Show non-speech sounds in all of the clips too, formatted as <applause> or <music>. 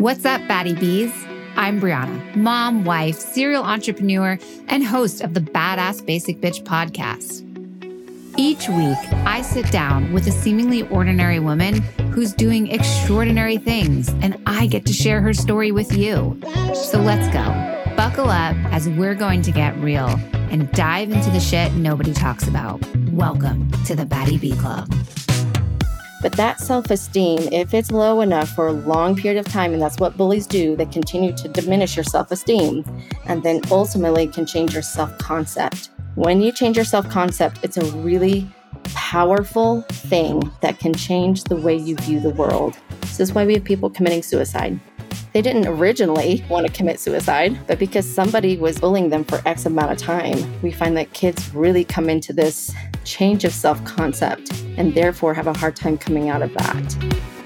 What's up, Batty Bees? I'm Brianna, mom, wife, serial entrepreneur, and host of the Badass Basic Bitch podcast. Each week, I sit down with a seemingly ordinary woman who's doing extraordinary things, and I get to share her story with you. So let's go. Buckle up as we're going to get real and dive into the shit nobody talks about. Welcome to the Batty Bee Club. But that self esteem, if it's low enough for a long period of time, and that's what bullies do, they continue to diminish your self esteem and then ultimately can change your self concept. When you change your self concept, it's a really powerful thing that can change the way you view the world. This is why we have people committing suicide. They didn't originally want to commit suicide, but because somebody was bullying them for X amount of time, we find that kids really come into this change of self concept and therefore have a hard time coming out of that.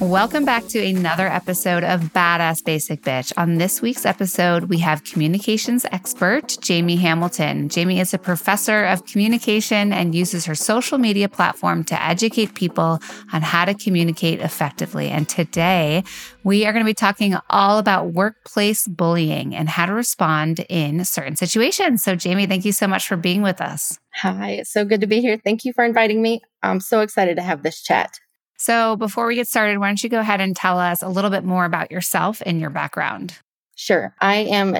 Welcome back to another episode of Badass Basic Bitch. On this week's episode, we have communications expert Jaime Hamilton. Jaime is a professor of communication and uses her social media platform to educate people on how to communicate effectively. And today, we are going to be talking all about workplace bullying and how to respond in certain situations. So, Jaime, thank you so much for being with us. Hi, it's so good to be here. Thank you for inviting me. I'm so excited to have this chat. So, before we get started, why don't you go ahead and tell us a little bit more about yourself and your background? Sure. I am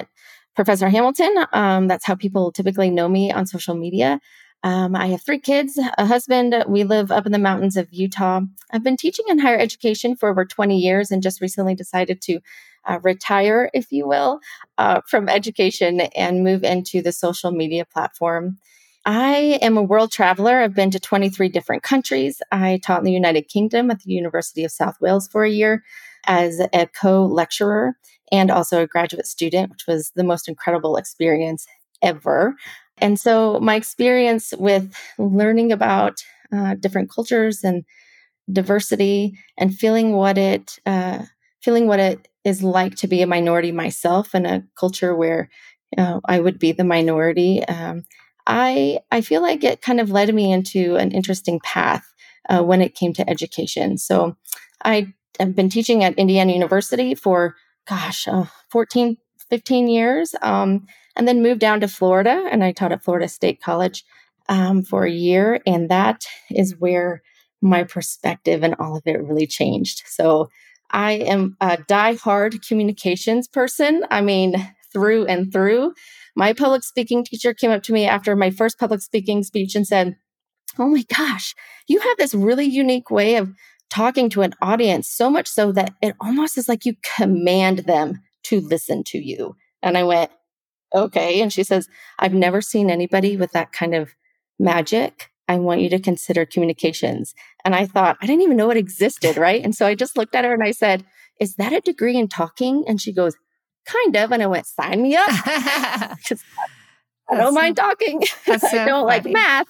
Professor Hamilton. Um, that's how people typically know me on social media. Um, I have three kids, a husband. We live up in the mountains of Utah. I've been teaching in higher education for over 20 years and just recently decided to uh, retire, if you will, uh, from education and move into the social media platform. I am a world traveler. I've been to 23 different countries. I taught in the United Kingdom at the University of South Wales for a year as a co lecturer and also a graduate student, which was the most incredible experience ever. And so, my experience with learning about uh, different cultures and diversity and feeling what it uh, feeling what it is like to be a minority myself in a culture where uh, I would be the minority um, I I feel like it kind of led me into an interesting path uh, when it came to education. So I have been teaching at Indiana University for gosh, uh, 14, 15 years, um, and then moved down to Florida, and I taught at Florida State College um, for a year, and that is where my perspective and all of it really changed. So I am a die-hard communications person. I mean, through and through my public speaking teacher came up to me after my first public speaking speech and said, Oh my gosh, you have this really unique way of talking to an audience, so much so that it almost is like you command them to listen to you. And I went, Okay. And she says, I've never seen anybody with that kind of magic. I want you to consider communications. And I thought, I didn't even know it existed. Right. And so I just looked at her and I said, Is that a degree in talking? And she goes, kind of. And I went, sign me up. <laughs> I don't mind talking. <laughs> I don't funny. like math,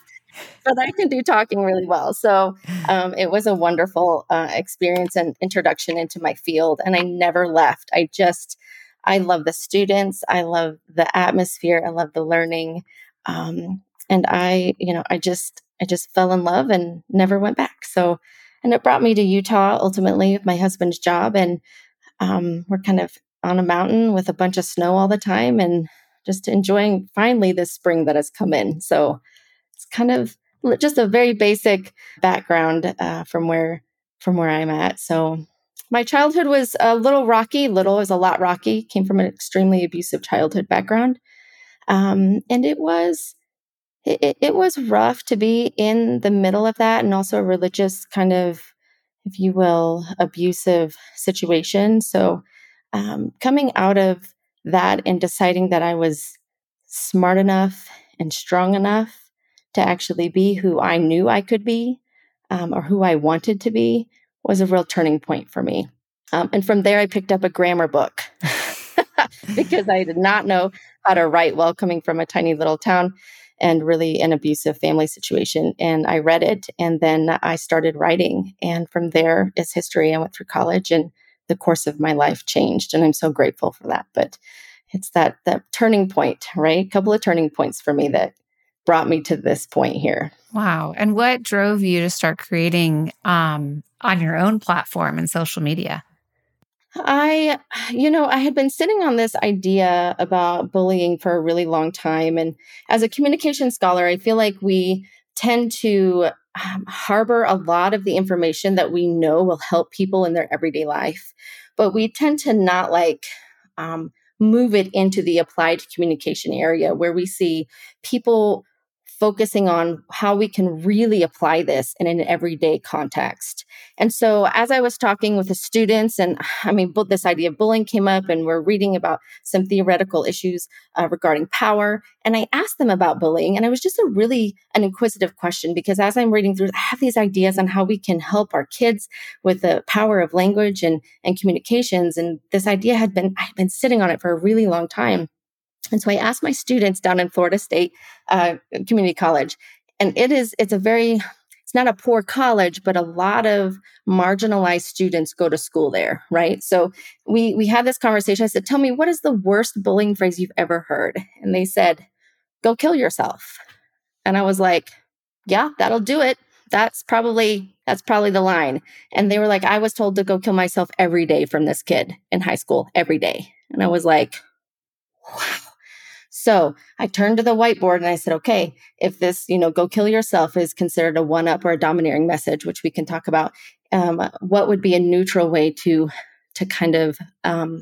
but I can do talking really well. So um, it was a wonderful uh, experience and introduction into my field. And I never left. I just, I love the students. I love the atmosphere. I love the learning. Um, and I, you know, I just, I just fell in love and never went back. So, and it brought me to Utah ultimately with my husband's job. And um, we're kind of on a mountain with a bunch of snow all the time and just enjoying finally this spring that has come in. So it's kind of just a very basic background uh, from where from where I'm at. So my childhood was a little rocky. Little is a lot rocky. Came from an extremely abusive childhood background, um, and it was it, it was rough to be in the middle of that, and also a religious kind of, if you will, abusive situation. So um, coming out of that and deciding that I was smart enough and strong enough to actually be who I knew I could be um, or who I wanted to be was a real turning point for me. Um, and from there, I picked up a grammar book <laughs> <laughs> because I did not know how to write well coming from a tiny little town and really an abusive family situation. And I read it and then I started writing. And from there is history. I went through college and the course of my life changed and i'm so grateful for that but it's that that turning point right a couple of turning points for me that brought me to this point here. Wow. And what drove you to start creating um, on your own platform and social media? I, you know, I had been sitting on this idea about bullying for a really long time. And as a communication scholar, I feel like we tend to um, harbor a lot of the information that we know will help people in their everyday life, but we tend to not like um, move it into the applied communication area where we see people focusing on how we can really apply this in an everyday context. And so, as I was talking with the students, and I mean, this idea of bullying came up, and we're reading about some theoretical issues uh, regarding power. And I asked them about bullying, and it was just a really an inquisitive question because as I'm reading through, I have these ideas on how we can help our kids with the power of language and and communications. And this idea had been I've been sitting on it for a really long time. And so I asked my students down in Florida State uh, Community College, and it is it's a very it's not a poor college, but a lot of marginalized students go to school there, right? So we we had this conversation. I said, "Tell me, what is the worst bullying phrase you've ever heard?" And they said, "Go kill yourself." And I was like, "Yeah, that'll do it. That's probably that's probably the line." And they were like, "I was told to go kill myself every day from this kid in high school every day." And I was like, "Wow." So I turned to the whiteboard and I said, okay, if this, you know, go kill yourself is considered a one up or a domineering message, which we can talk about, um, what would be a neutral way to, to kind of um,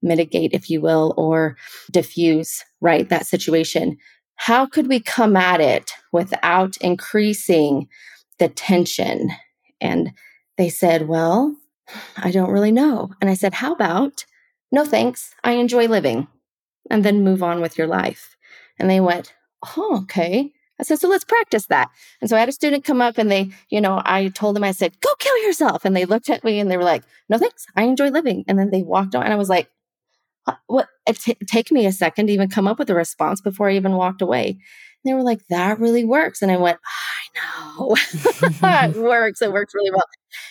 mitigate, if you will, or diffuse, right, that situation? How could we come at it without increasing the tension? And they said, well, I don't really know. And I said, how about, no thanks, I enjoy living and then move on with your life. And they went, Oh, okay. I said, so let's practice that. And so I had a student come up and they, you know, I told them, I said, go kill yourself. And they looked at me and they were like, no, thanks. I enjoy living. And then they walked on and I was like, what? It t- take me a second to even come up with a response before I even walked away. And they were like, that really works. And I went, I know <laughs> it works. It works really well.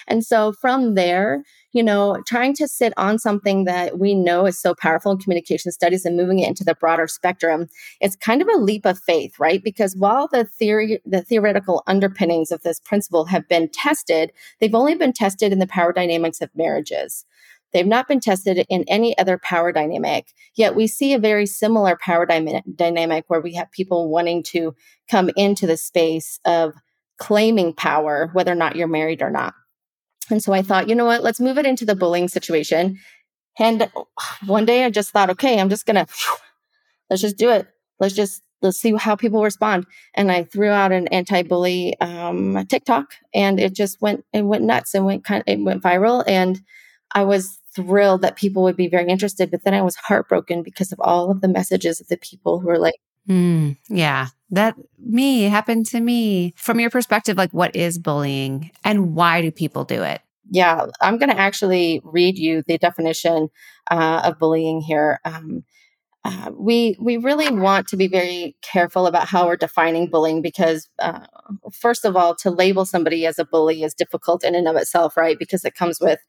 And so from there, you know, trying to sit on something that we know is so powerful in communication studies and moving it into the broader spectrum, it's kind of a leap of faith, right? Because while the theory, the theoretical underpinnings of this principle have been tested, they've only been tested in the power dynamics of marriages. They've not been tested in any other power dynamic. Yet we see a very similar power dy- dynamic where we have people wanting to come into the space of claiming power, whether or not you're married or not. And so I thought, you know what, let's move it into the bullying situation. And one day I just thought, okay, I'm just going to, let's just do it. Let's just, let's see how people respond. And I threw out an anti-bully um, TikTok and it just went, it went nuts and went kind of, it went viral. And I was thrilled that people would be very interested. But then I was heartbroken because of all of the messages of the people who were like, Mm, yeah, that me happened to me. From your perspective, like what is bullying and why do people do it? Yeah, I'm going to actually read you the definition uh, of bullying here. Um, uh, we we really want to be very careful about how we're defining bullying because, uh, first of all, to label somebody as a bully is difficult in and of itself, right? Because it comes with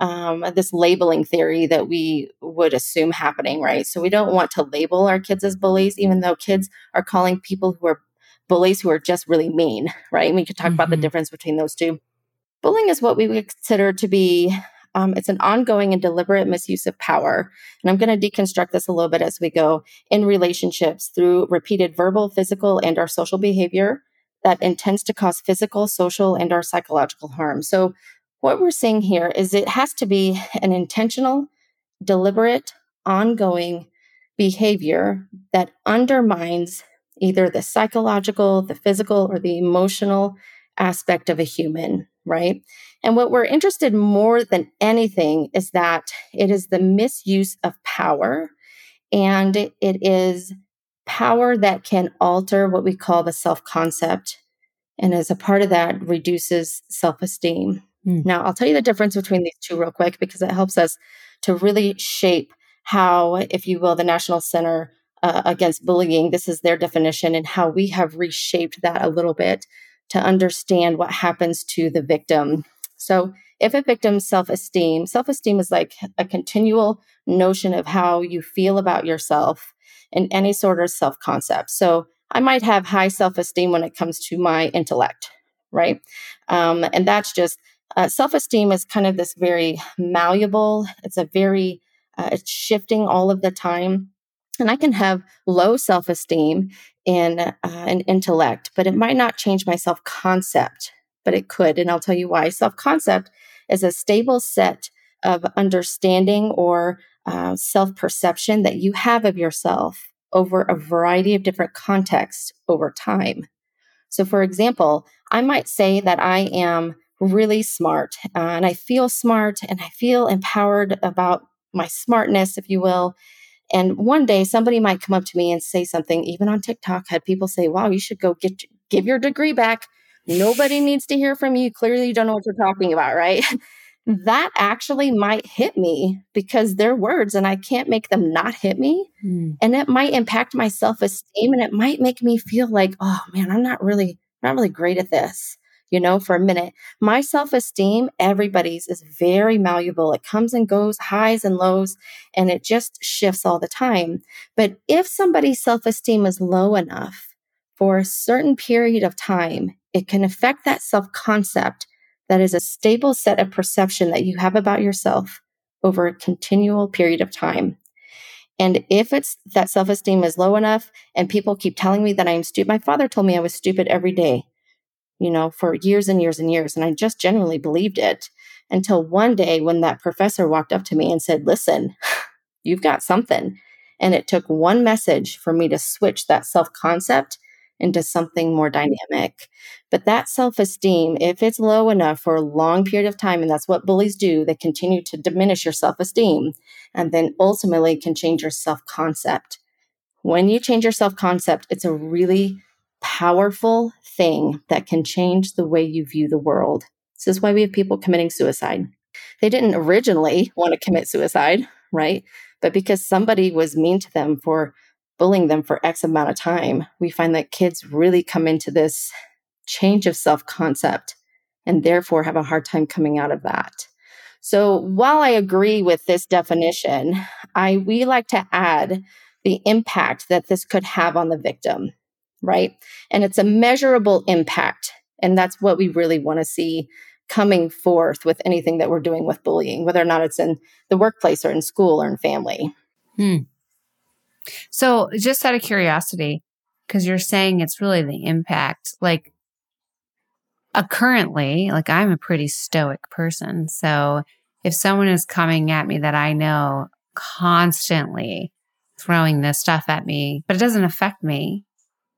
um, this labeling theory that we would assume happening, right? So we don't want to label our kids as bullies, even though kids are calling people who are bullies who are just really mean, <laughs> right? And we could talk mm-hmm. about the mm-hmm. difference between those two. Bullying is what we would consider to be um, it's an ongoing and deliberate misuse of power. And I'm going to deconstruct this a little bit as we go in relationships through repeated verbal, physical, and our social behavior that intends to cause physical, social, and our psychological harm. So what we're seeing here is it has to be an intentional, deliberate, ongoing behavior that undermines either the psychological, the physical, or the emotional aspect of a human, right? And what we're interested more than anything is that it is the misuse of power and it is power that can alter what we call the self concept. And as a part of that, reduces self esteem. Mm. Now, I'll tell you the difference between these two real quick because it helps us to really shape how, if you will, the National Center uh, Against Bullying, this is their definition, and how we have reshaped that a little bit to understand what happens to the victim. So, if a victim's self esteem, self esteem is like a continual notion of how you feel about yourself and any sort of self concept. So, I might have high self esteem when it comes to my intellect, right? Um, and that's just uh, self esteem is kind of this very malleable, it's a very, uh, it's shifting all of the time. And I can have low self esteem in uh, an intellect, but it might not change my self concept, but it could. And I'll tell you why. Self concept is a stable set of understanding or uh, self perception that you have of yourself over a variety of different contexts over time. So, for example, I might say that I am really smart uh, and I feel smart and I feel empowered about my smartness, if you will. And one day somebody might come up to me and say something, even on TikTok, had people say, Wow, you should go get give your degree back. Nobody needs to hear from you. Clearly, you don't know what you're talking about, right? <laughs> that actually might hit me because they're words and I can't make them not hit me. Mm. And it might impact my self esteem and it might make me feel like, oh man, I'm not really, not really great at this, you know, for a minute. My self esteem, everybody's is very malleable. It comes and goes, highs and lows, and it just shifts all the time. But if somebody's self esteem is low enough for a certain period of time, it can affect that self concept that is a stable set of perception that you have about yourself over a continual period of time. And if it's that self esteem is low enough and people keep telling me that I'm stupid, my father told me I was stupid every day, you know, for years and years and years. And I just genuinely believed it until one day when that professor walked up to me and said, Listen, <laughs> you've got something. And it took one message for me to switch that self concept into something more dynamic. But that self esteem, if it's low enough for a long period of time, and that's what bullies do, they continue to diminish your self esteem and then ultimately can change your self concept. When you change your self concept, it's a really powerful thing that can change the way you view the world. This is why we have people committing suicide. They didn't originally want to commit suicide, right? But because somebody was mean to them for bullying them for X amount of time, we find that kids really come into this change of self concept and therefore have a hard time coming out of that. So while I agree with this definition, I we like to add the impact that this could have on the victim, right? And it's a measurable impact. And that's what we really want to see coming forth with anything that we're doing with bullying, whether or not it's in the workplace or in school or in family. Hmm. So, just out of curiosity, because you're saying it's really the impact, like uh, currently, like I'm a pretty stoic person. So, if someone is coming at me that I know constantly throwing this stuff at me, but it doesn't affect me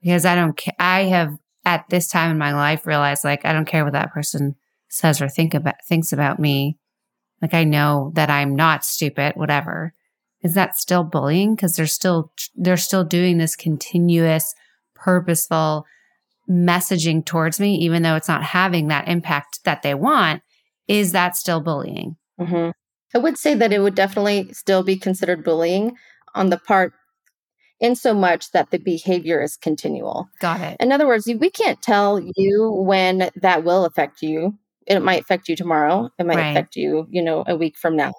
because I don't care. I have at this time in my life realized like I don't care what that person says or think about thinks about me. Like I know that I'm not stupid, whatever is that still bullying? Because they're still they're still doing this continuous, purposeful messaging towards me, even though it's not having that impact that they want. Is that still bullying? Mm-hmm. I would say that it would definitely still be considered bullying on the part in so much that the behavior is continual. Got it. In other words, we can't tell you when that will affect you. It might affect you tomorrow. It might right. affect you, you know, a week from now.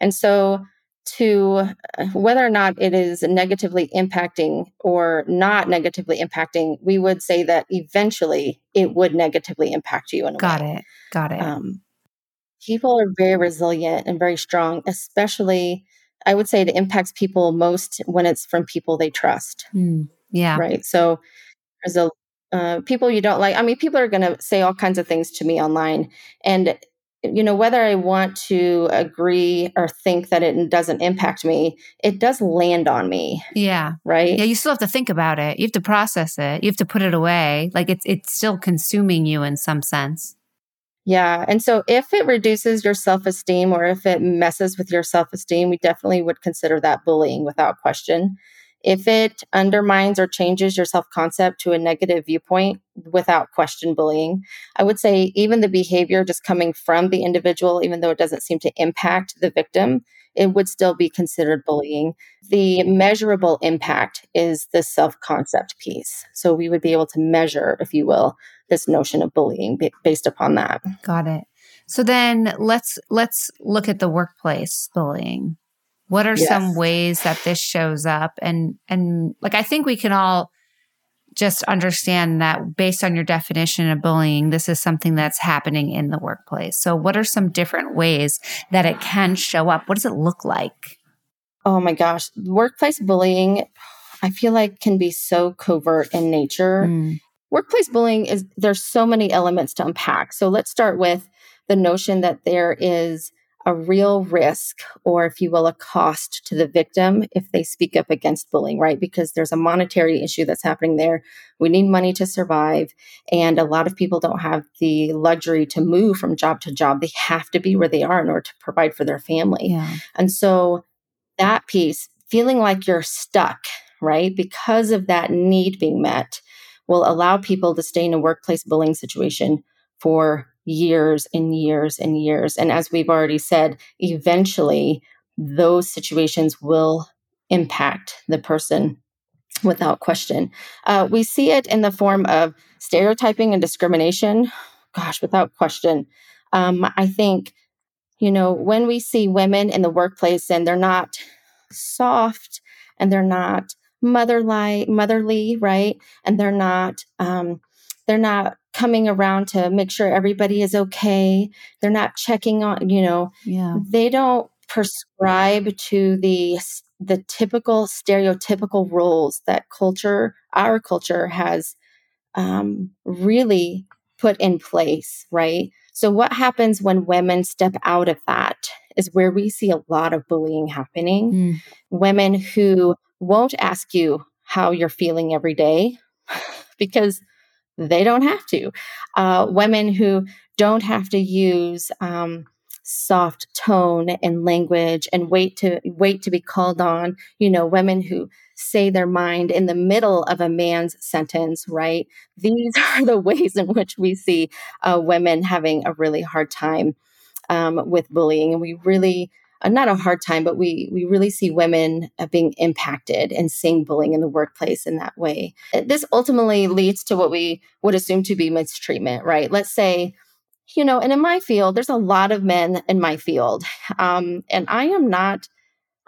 And so to uh, whether or not it is negatively impacting or not negatively impacting, we would say that eventually it would negatively impact you. In Got way. it. Got it. Um, people are very resilient and very strong, especially, I would say it impacts people most when it's from people they trust. Mm, yeah. Right. So there's a uh, people you don't like. I mean, people are going to say all kinds of things to me online, and you know, whether I want to agree or think that it doesn't impact me, it does land on me. Yeah. Right. Yeah. You still have to think about it. You have to process it. You have to put it away. Like it's it's still consuming you in some sense. Yeah. And so if it reduces your self esteem or if it messes with your self esteem, we definitely would consider that bullying without question. If it undermines or changes your self concept to a negative viewpoint without question bullying, I would say even the behavior just coming from the individual, even though it doesn't seem to impact the victim, it would still be considered bullying. The measurable impact is the self concept piece. So we would be able to measure, if you will, this notion of bullying based upon that. Got it. So then let's let's look at the workplace bullying. What are yes. some ways that this shows up? And and like I think we can all just understand that based on your definition of bullying, this is something that's happening in the workplace. So, what are some different ways that it can show up? What does it look like? Oh my gosh, workplace bullying, I feel like can be so covert in nature. Mm. Workplace bullying is there's so many elements to unpack. So let's start with the notion that there is a real risk, or if you will, a cost to the victim if they speak up against bullying, right? Because there's a monetary issue that's happening there. We need money to survive. And a lot of people don't have the luxury to move from job to job. They have to be where they are in order to provide for their family. Yeah. And so that piece, feeling like you're stuck, right? Because of that need being met, will allow people to stay in a workplace bullying situation for years and years and years. And as we've already said, eventually those situations will impact the person without question. Uh, we see it in the form of stereotyping and discrimination. Gosh, without question. Um, I think, you know, when we see women in the workplace and they're not soft and they're not motherly, motherly, right? And they're not, um, they're not coming around to make sure everybody is okay. They're not checking on, you know, yeah. they don't prescribe to the the typical stereotypical roles that culture, our culture has um, really put in place, right? So, what happens when women step out of that is where we see a lot of bullying happening. Mm. Women who won't ask you how you're feeling every day <laughs> because they don't have to. Uh, women who don't have to use um, soft tone and language and wait to wait to be called on. You know, women who say their mind in the middle of a man's sentence. Right? These <laughs> are the ways in which we see uh, women having a really hard time um, with bullying, and we really not a hard time, but we we really see women uh, being impacted and seeing bullying in the workplace in that way. Uh, this ultimately leads to what we would assume to be mistreatment, right? Let's say, you know, and in my field, there's a lot of men in my field, um, and I am not,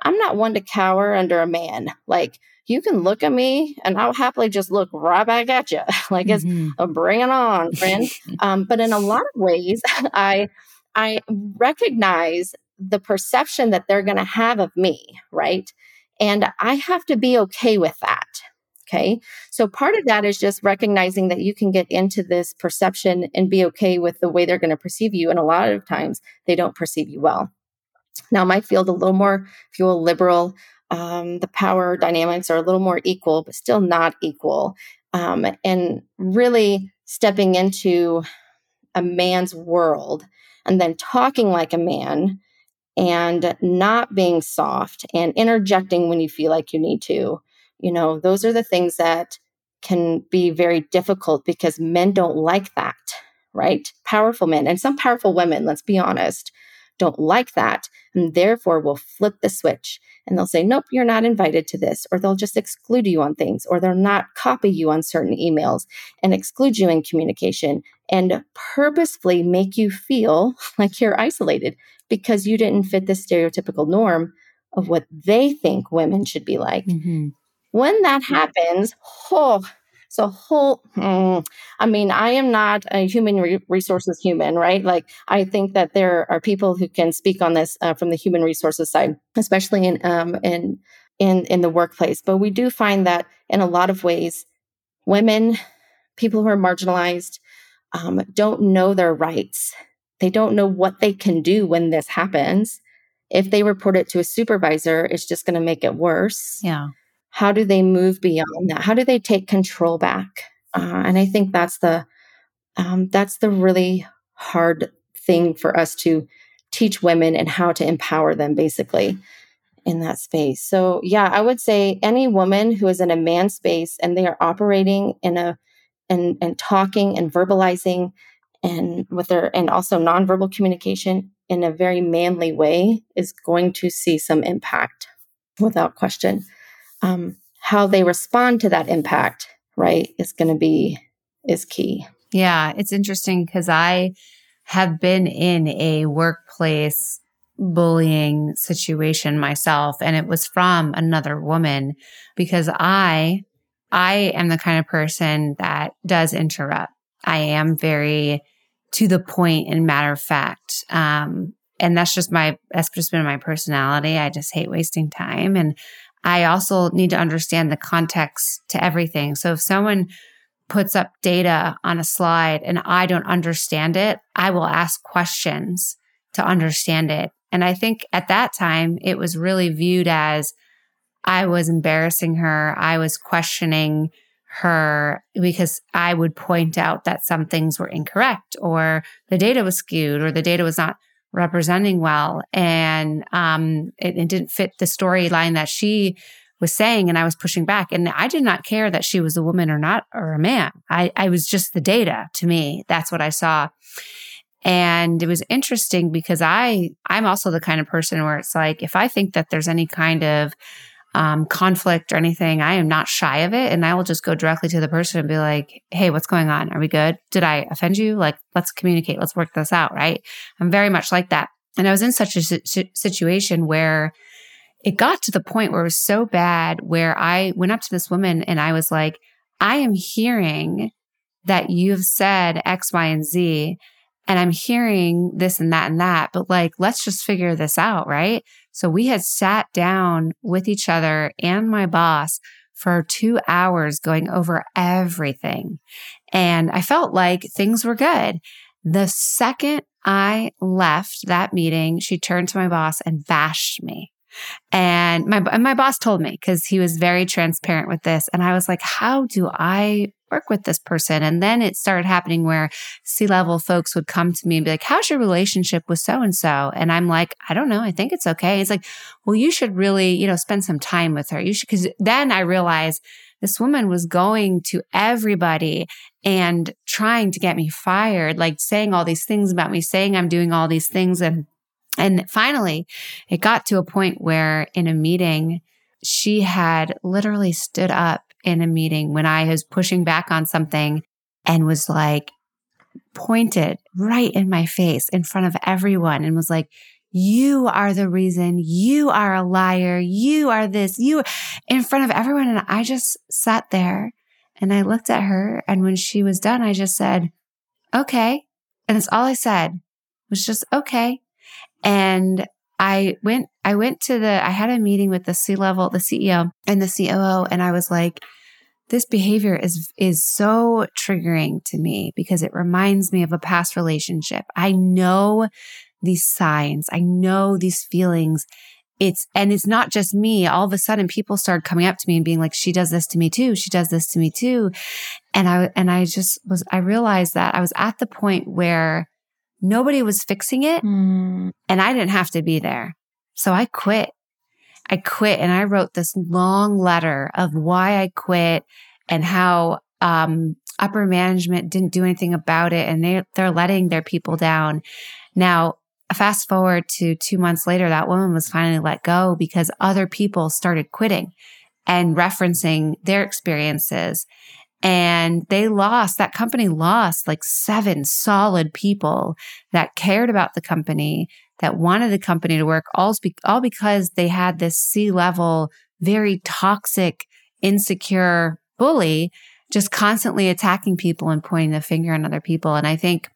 I'm not one to cower under a man. Like you can look at me and I'll happily just look right back at you, <laughs> like mm-hmm. it's a bring it on, friend. <laughs> um, but in a lot of ways, <laughs> I I recognize the perception that they're going to have of me, right? And I have to be okay with that. Okay. So part of that is just recognizing that you can get into this perception and be okay with the way they're going to perceive you. And a lot of times they don't perceive you well. Now, my field a little more, if you will, liberal. Um, the power dynamics are a little more equal, but still not equal. Um, and really stepping into a man's world and then talking like a man and not being soft and interjecting when you feel like you need to. You know, those are the things that can be very difficult because men don't like that, right? Powerful men and some powerful women, let's be honest, don't like that and therefore will flip the switch and they'll say, Nope, you're not invited to this, or they'll just exclude you on things, or they'll not copy you on certain emails and exclude you in communication and purposefully make you feel <laughs> like you're isolated because you didn't fit the stereotypical norm of what they think women should be like. Mm-hmm. When that happens, oh, so whole. Mm, I mean, I am not a human re- resources human, right? Like, I think that there are people who can speak on this uh, from the human resources side, especially in um, in in in the workplace. But we do find that in a lot of ways, women, people who are marginalized, um, don't know their rights they don't know what they can do when this happens. If they report it to a supervisor, it's just going to make it worse. Yeah. How do they move beyond that? How do they take control back? Uh, and I think that's the um, that's the really hard thing for us to teach women and how to empower them, basically in that space. So, yeah, I would say any woman who is in a man space and they are operating in a and and talking and verbalizing and with their and also nonverbal communication in a very manly way is going to see some impact without question. Um, how they respond to that impact, right, is going to be is key. Yeah, it's interesting because I have been in a workplace bullying situation myself, and it was from another woman because I I am the kind of person that does interrupt. I am very to the point and matter of fact. Um, and that's just my, that's just been my personality. I just hate wasting time. And I also need to understand the context to everything. So if someone puts up data on a slide and I don't understand it, I will ask questions to understand it. And I think at that time, it was really viewed as I was embarrassing her. I was questioning her because I would point out that some things were incorrect or the data was skewed or the data was not representing well. And um, it, it didn't fit the storyline that she was saying. And I was pushing back. And I did not care that she was a woman or not, or a man. I, I was just the data to me. That's what I saw. And it was interesting because I, I'm also the kind of person where it's like, if I think that there's any kind of um, conflict or anything, I am not shy of it. And I will just go directly to the person and be like, Hey, what's going on? Are we good? Did I offend you? Like, let's communicate. Let's work this out. Right. I'm very much like that. And I was in such a situation where it got to the point where it was so bad where I went up to this woman and I was like, I am hearing that you've said X, Y, and Z and I'm hearing this and that and that, but like, let's just figure this out. Right. So we had sat down with each other and my boss for two hours going over everything. And I felt like things were good. The second I left that meeting, she turned to my boss and bashed me. And my and my boss told me because he was very transparent with this, and I was like, "How do I work with this person. And then it started happening where C level folks would come to me and be like, How's your relationship with so and so? And I'm like, I don't know. I think it's okay. It's like, Well, you should really, you know, spend some time with her. You should, because then I realized this woman was going to everybody and trying to get me fired, like saying all these things about me, saying I'm doing all these things. And, and finally, it got to a point where in a meeting, she had literally stood up in a meeting when I was pushing back on something and was like, pointed right in my face in front of everyone and was like, you are the reason. You are a liar. You are this, you in front of everyone. And I just sat there and I looked at her. And when she was done, I just said, okay. And that's all I said was just okay. And I went, I went to the, I had a meeting with the C level, the CEO and the COO, and I was like, this behavior is, is so triggering to me because it reminds me of a past relationship. I know these signs. I know these feelings. It's, and it's not just me. All of a sudden people started coming up to me and being like, she does this to me too. She does this to me too. And I, and I just was, I realized that I was at the point where nobody was fixing it mm. and I didn't have to be there. So I quit. I quit and I wrote this long letter of why I quit and how um, upper management didn't do anything about it and they, they're letting their people down. Now, fast forward to two months later, that woman was finally let go because other people started quitting and referencing their experiences. And they lost, that company lost like seven solid people that cared about the company, that wanted the company to work, all, all because they had this C level, very toxic, insecure bully just constantly attacking people and pointing the finger at other people. And I think,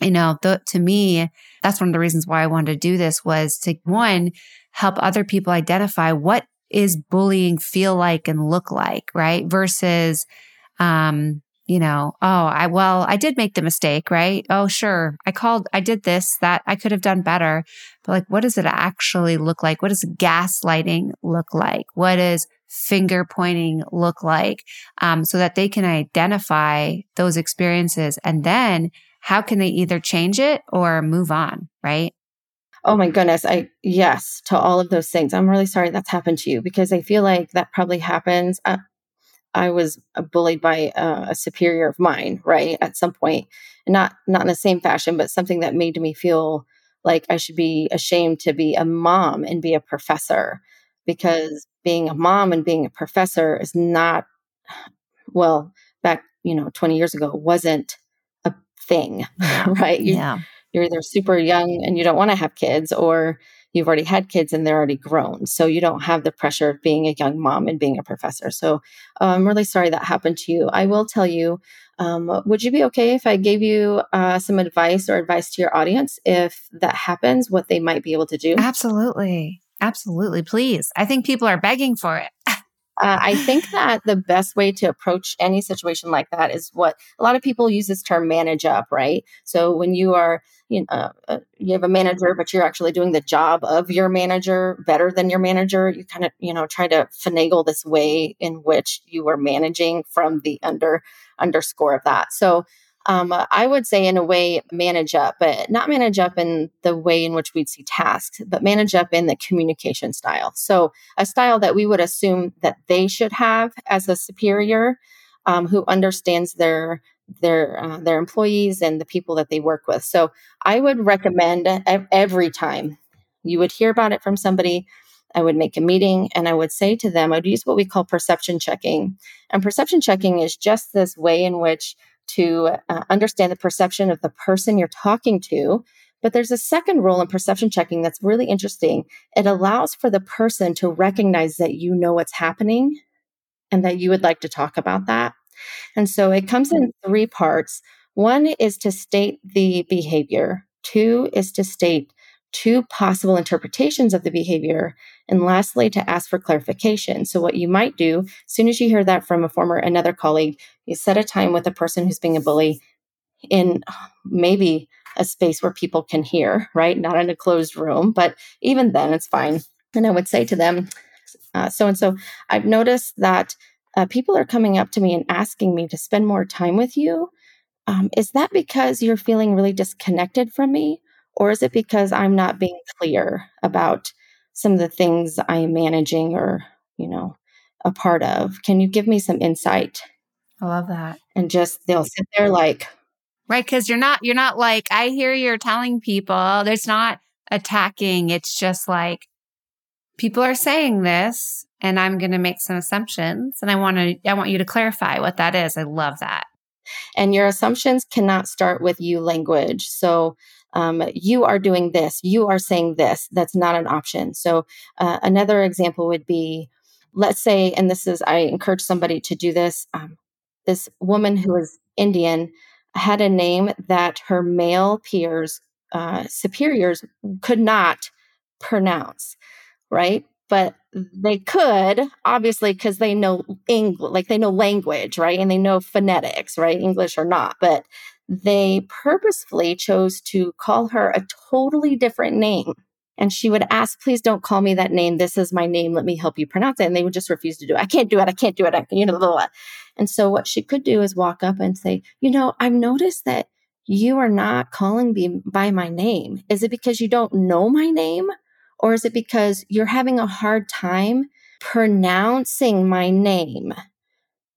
you know, th- to me, that's one of the reasons why I wanted to do this was to one, help other people identify what is bullying feel like and look like, right? Versus, um, you know, oh, I, well, I did make the mistake, right? Oh, sure. I called, I did this, that I could have done better. But like, what does it actually look like? What does gaslighting look like? What does finger pointing look like? Um, so that they can identify those experiences and then how can they either change it or move on, right? Oh my goodness. I, yes, to all of those things. I'm really sorry that's happened to you because I feel like that probably happens. Uh, I was uh, bullied by uh, a superior of mine, right? At some point, not not in the same fashion, but something that made me feel like I should be ashamed to be a mom and be a professor, because being a mom and being a professor is not well back you know 20 years ago wasn't a thing, <laughs> right? You, yeah. You're either super young and you don't want to have kids, or you've already had kids and they're already grown. So you don't have the pressure of being a young mom and being a professor. So uh, I'm really sorry that happened to you. I will tell you, um, would you be okay if I gave you uh, some advice or advice to your audience if that happens, what they might be able to do? Absolutely. Absolutely. Please. I think people are begging for it. <laughs> Uh, I think that the best way to approach any situation like that is what a lot of people use this term manage up, right? So when you are, you know, uh, uh, you have a manager, but you're actually doing the job of your manager better than your manager, you kind of, you know, try to finagle this way in which you are managing from the under underscore of that. So um, I would say, in a way, manage up, but not manage up in the way in which we'd see tasks, but manage up in the communication style. So, a style that we would assume that they should have as a superior um, who understands their their uh, their employees and the people that they work with. So, I would recommend every time you would hear about it from somebody. I would make a meeting and I would say to them, I'd use what we call perception checking. And perception checking is just this way in which to uh, understand the perception of the person you're talking to. But there's a second role in perception checking that's really interesting. It allows for the person to recognize that you know what's happening and that you would like to talk about that. And so it comes in three parts. One is to state the behavior, two is to state two possible interpretations of the behavior, and lastly, to ask for clarification. So, what you might do, as soon as you hear that from a former another colleague, you set a time with a person who's being a bully in maybe a space where people can hear, right? Not in a closed room, but even then, it's fine. And I would say to them, so and so, I've noticed that uh, people are coming up to me and asking me to spend more time with you. Um, is that because you're feeling really disconnected from me? Or is it because I'm not being clear about some of the things I am managing or, you know, a part of? Can you give me some insight? I love that. And just they'll sit there like Right, because you're not you're not like, I hear you're telling people there's not attacking. It's just like people are saying this and I'm gonna make some assumptions and I want to I want you to clarify what that is. I love that. And your assumptions cannot start with you language. So um, you are doing this, you are saying this. That's not an option. So, uh, another example would be let's say, and this is, I encourage somebody to do this. Um, this woman who is Indian had a name that her male peers, uh, superiors, could not pronounce, right? But they could, obviously, because they know English, like they know language, right? And they know phonetics, right? English or not. But they purposefully chose to call her a totally different name. And she would ask, please don't call me that name. This is my name. Let me help you pronounce it. And they would just refuse to do it. I can't do it. I can't do it. I, you know, blah, blah. And so what she could do is walk up and say, you know, I've noticed that you are not calling me by my name. Is it because you don't know my name? Or is it because you're having a hard time pronouncing my name?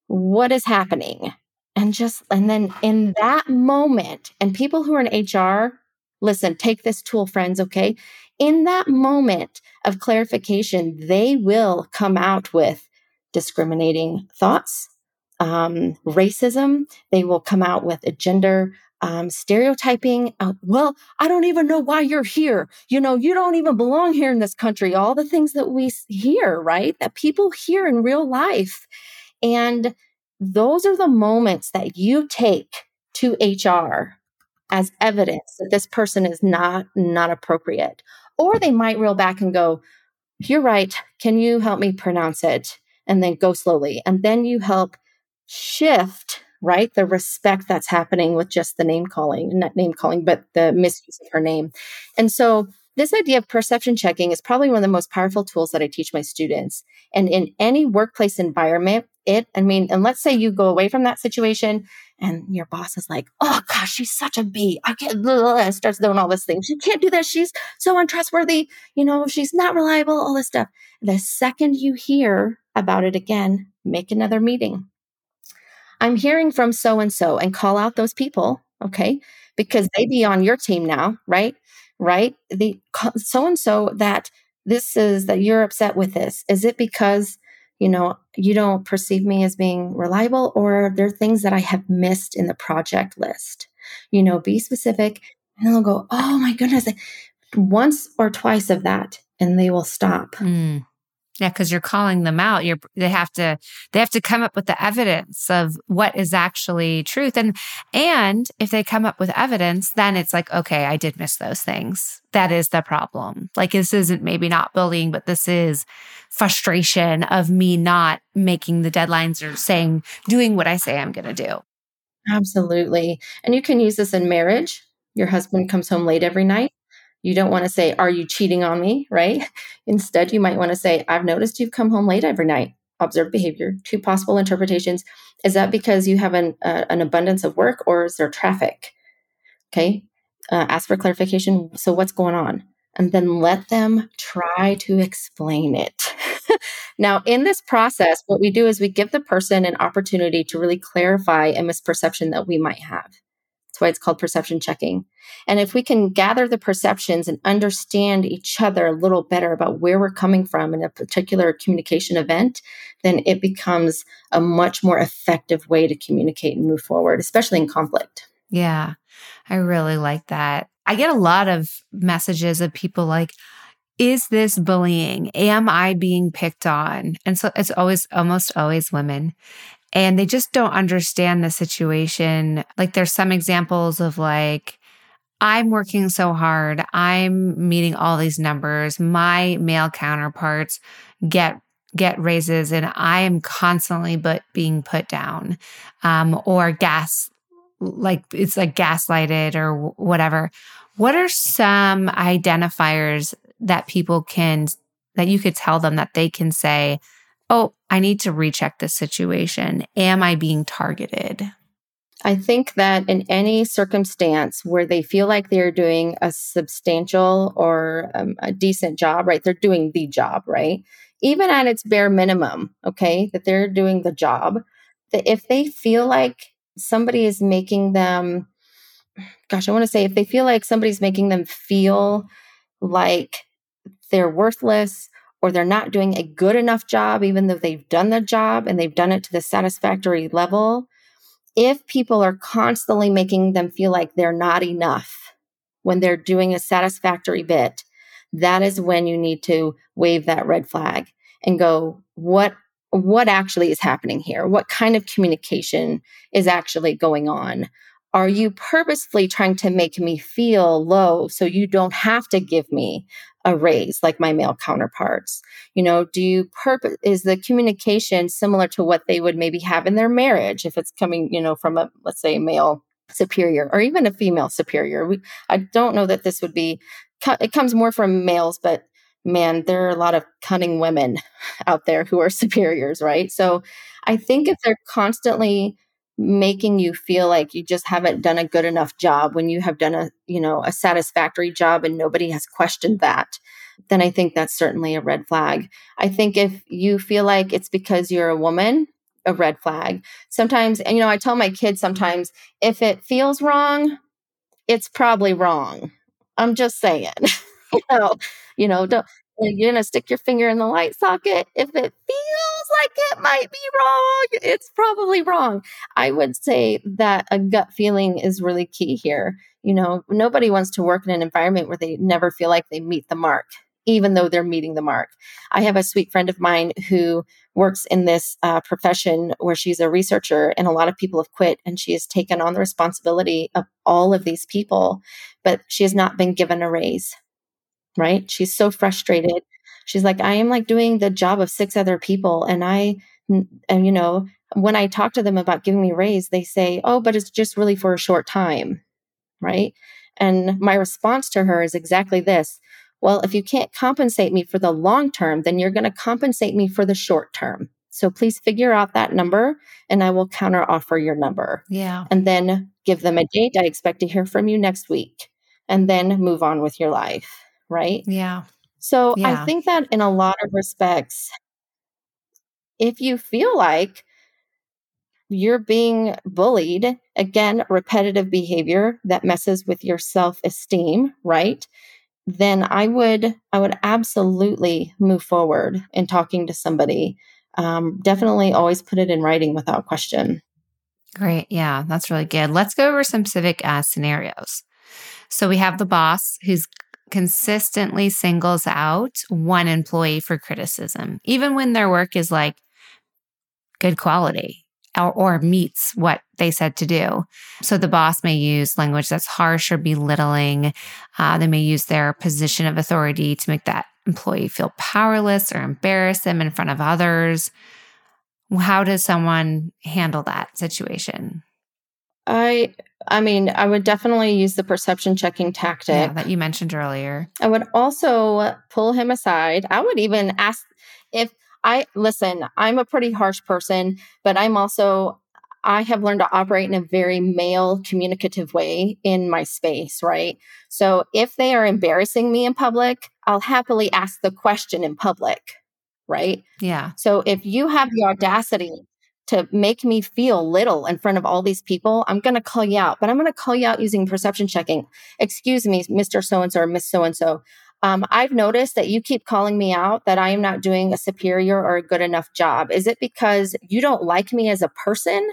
What is happening? And just and then in that moment and people who are in hr listen take this tool friends okay? In that moment of clarification they will come out with discriminating thoughts um, racism. They will come out with a gender um, stereotyping. Uh, well i don't even know why you're here. You know you don't even belong here in this country. All the things that we hear right? That people hear in real life. And those are the moments that you take to HR as evidence that this person is not not appropriate. Or they might reel back and go, "You're right. Can you help me pronounce it?" and then go slowly. And then you help shift, right? The respect that's happening with just the name calling, not name calling, but the misuse of her name. And so this idea of perception checking is probably one of the most powerful tools that I teach my students. And in any workplace environment, it, I mean, and let's say you go away from that situation and your boss is like, oh gosh, she's such a B. I can't, blah, starts doing all this thing. She can't do this. She's so untrustworthy. You know, she's not reliable, all this stuff. The second you hear about it again, make another meeting. I'm hearing from so and so and call out those people, okay? Because they be on your team now, right? Right? The so and so that this is that you're upset with this. Is it because you know, you don't perceive me as being reliable, or there are things that I have missed in the project list. You know, be specific. And they'll go, oh my goodness, once or twice of that and they will stop. Mm. Yeah, because you're calling them out. You're they have to they have to come up with the evidence of what is actually truth. And and if they come up with evidence, then it's like, okay, I did miss those things. That is the problem. Like this isn't maybe not bullying, but this is frustration of me not making the deadlines or saying doing what I say I'm gonna do. Absolutely. And you can use this in marriage. Your husband comes home late every night you don't want to say, Are you cheating on me? Right? <laughs> Instead, you might want to say, I've noticed you've come home late every night. Observed behavior. Two possible interpretations. Is that because you have an, uh, an abundance of work or is there traffic? Okay. Uh, ask for clarification. So, what's going on? And then let them try to explain it. <laughs> now, in this process, what we do is we give the person an opportunity to really clarify a misperception that we might have. That's why it's called perception checking. And if we can gather the perceptions and understand each other a little better about where we're coming from in a particular communication event, then it becomes a much more effective way to communicate and move forward, especially in conflict. Yeah, I really like that. I get a lot of messages of people like, is this bullying? Am I being picked on? And so it's always, almost always women and they just don't understand the situation. Like there's some examples of like, I'm working so hard. I'm meeting all these numbers. My male counterparts get get raises and I am constantly but being put down. Um, or gas like it's like gaslighted or whatever. What are some identifiers that people can that you could tell them that they can say, oh, I need to recheck this situation. Am I being targeted? I think that in any circumstance where they feel like they're doing a substantial or um, a decent job, right? They're doing the job, right? Even at its bare minimum, okay, that they're doing the job. That if they feel like somebody is making them, gosh, I want to say, if they feel like somebody's making them feel like they're worthless or they're not doing a good enough job, even though they've done the job and they've done it to the satisfactory level, if people are constantly making them feel like they're not enough when they're doing a satisfactory bit, that is when you need to wave that red flag and go, what what actually is happening here? What kind of communication is actually going on? Are you purposefully trying to make me feel low so you don't have to give me a raise like my male counterparts? You know, do you purpose is the communication similar to what they would maybe have in their marriage if it's coming, you know, from a let's say a male superior or even a female superior? We, I don't know that this would be it comes more from males, but man, there are a lot of cunning women <laughs> out there who are superiors, right? So I think if they're constantly making you feel like you just haven't done a good enough job when you have done a you know a satisfactory job and nobody has questioned that then i think that's certainly a red flag. I think if you feel like it's because you're a woman a red flag. Sometimes and you know i tell my kids sometimes if it feels wrong it's probably wrong. I'm just saying <laughs> you know you know don't you're to stick your finger in the light socket. If it feels like it might be wrong, it's probably wrong. I would say that a gut feeling is really key here. You know, nobody wants to work in an environment where they never feel like they meet the mark, even though they're meeting the mark. I have a sweet friend of mine who works in this uh, profession where she's a researcher, and a lot of people have quit, and she has taken on the responsibility of all of these people, but she has not been given a raise right? She's so frustrated. She's like, I am like doing the job of six other people. And I, and you know, when I talk to them about giving me a raise, they say, oh, but it's just really for a short time, right? And my response to her is exactly this. Well, if you can't compensate me for the long term, then you're going to compensate me for the short term. So please figure out that number and I will counter offer your number. Yeah. And then give them a date. I expect to hear from you next week and then move on with your life right? Yeah. So yeah. I think that in a lot of respects, if you feel like you're being bullied, again, repetitive behavior that messes with your self esteem, right? Then I would, I would absolutely move forward in talking to somebody. Um, definitely always put it in writing without question. Great. Yeah, that's really good. Let's go over some civic uh, scenarios. So we have the boss who's consistently singles out one employee for criticism, even when their work is like good quality or, or meets what they said to do. So the boss may use language that's harsh or belittling. Uh, they may use their position of authority to make that employee feel powerless or embarrass them in front of others. How does someone handle that situation? I I mean, I would definitely use the perception checking tactic yeah, that you mentioned earlier. I would also pull him aside. I would even ask if I listen, I'm a pretty harsh person, but I'm also I have learned to operate in a very male communicative way in my space, right? So if they are embarrassing me in public, I'll happily ask the question in public, right? Yeah. So if you have the audacity to make me feel little in front of all these people, I'm going to call you out, but I'm going to call you out using perception checking. Excuse me, Mr. So and so or Miss So and so. Um, I've noticed that you keep calling me out that I am not doing a superior or a good enough job. Is it because you don't like me as a person?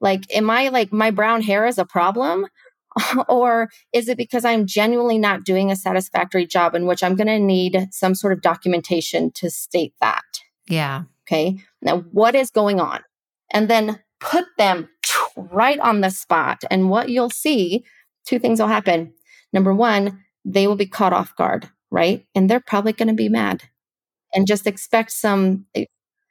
Like, am I like my brown hair is a problem? <laughs> or is it because I'm genuinely not doing a satisfactory job in which I'm going to need some sort of documentation to state that? Yeah. Okay. Now, what is going on? And then put them right on the spot. And what you'll see, two things will happen. Number one, they will be caught off guard right? And they're probably going to be mad and just expect some, eh,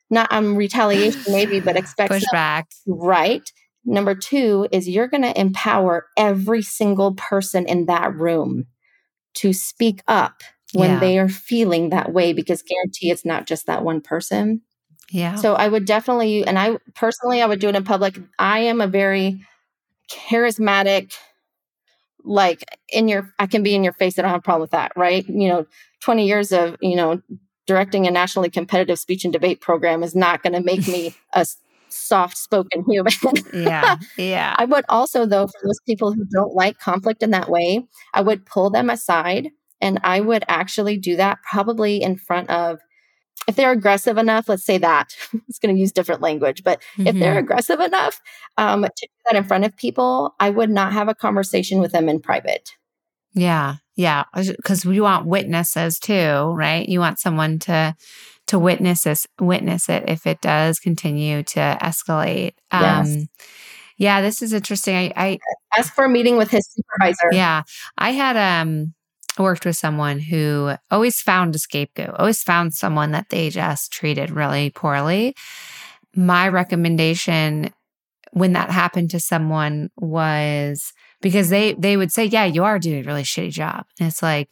not um, retaliation <laughs> maybe, but expect pushback. Right. Number two is you're going to empower every single person in that room to speak up when yeah. they are feeling that way because guarantee it's not just that one person. Yeah. So I would definitely, and I personally, I would do it in public. I am a very charismatic, like in your i can be in your face i don't have a problem with that right you know 20 years of you know directing a nationally competitive speech and debate program is not going to make me <laughs> a soft spoken human yeah yeah i would also though for those people who don't like conflict in that way i would pull them aside and i would actually do that probably in front of if they're aggressive enough, let's say that, it's going to use different language, but mm-hmm. if they're mm-hmm. aggressive enough um, to do that in front of people, I would not have a conversation with them in private. Yeah. Yeah. Because we want witnesses too, right? You want someone to to witness this, witness it if it does continue to escalate. Yes. Um, yeah, this is interesting. I, I ask for a meeting with his supervisor. Yeah. I had um worked with someone who always found a scapegoat, always found someone that they just treated really poorly. My recommendation when that happened to someone was because they they would say, "Yeah, you are doing a really shitty job," and it's like,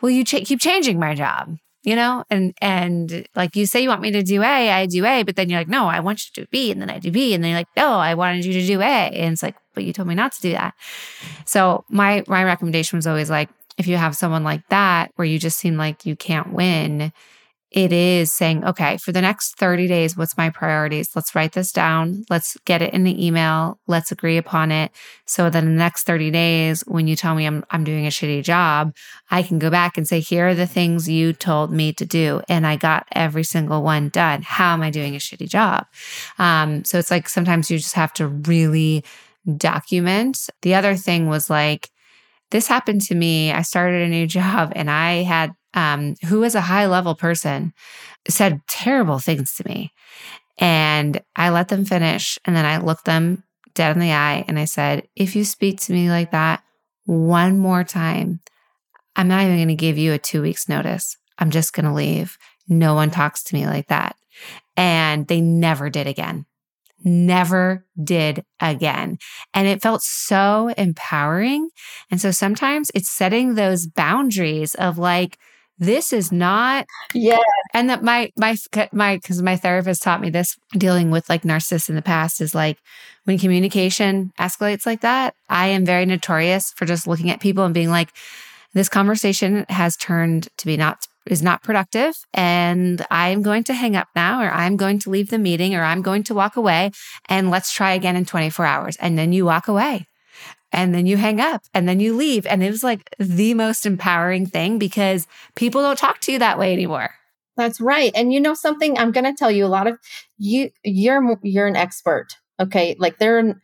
"Well, you ch- keep changing my job." You know, and and like you say, you want me to do A, I do A, but then you're like, no, I want you to do B, and then I do B, and then you're like, no, I wanted you to do A, and it's like, but you told me not to do that. So my my recommendation was always like, if you have someone like that where you just seem like you can't win, it is saying, okay, for the next 30 days, what's my priorities? Let's write this down. Let's get it in the email. Let's agree upon it. So then the next 30 days, when you tell me I'm, I'm doing a shitty job, I can go back and say, here are the things you told me to do. And I got every single one done. How am I doing a shitty job? Um, so it's like sometimes you just have to really document. The other thing was like, this happened to me. I started a new <laughs> job and I had um, who was a high level person said terrible things to me. And I let them finish. And then I looked them dead in the eye and I said, if you speak to me like that one more time, I'm not even going to give you a two weeks notice. I'm just going to leave. No one talks to me like that. And they never did again never did again. And it felt so empowering. And so sometimes it's setting those boundaries of like, this is not yeah and that my my my because my therapist taught me this dealing with like narcissists in the past is like when communication escalates like that i am very notorious for just looking at people and being like this conversation has turned to be not is not productive and I'm going to hang up now or I'm going to leave the meeting or I'm going to walk away and let's try again in 24 hours. And then you walk away and then you hang up and then you leave. And it was like the most empowering thing because people don't talk to you that way anymore. That's right. And you know something, I'm going to tell you a lot of you you're you're an expert. Okay? Like there are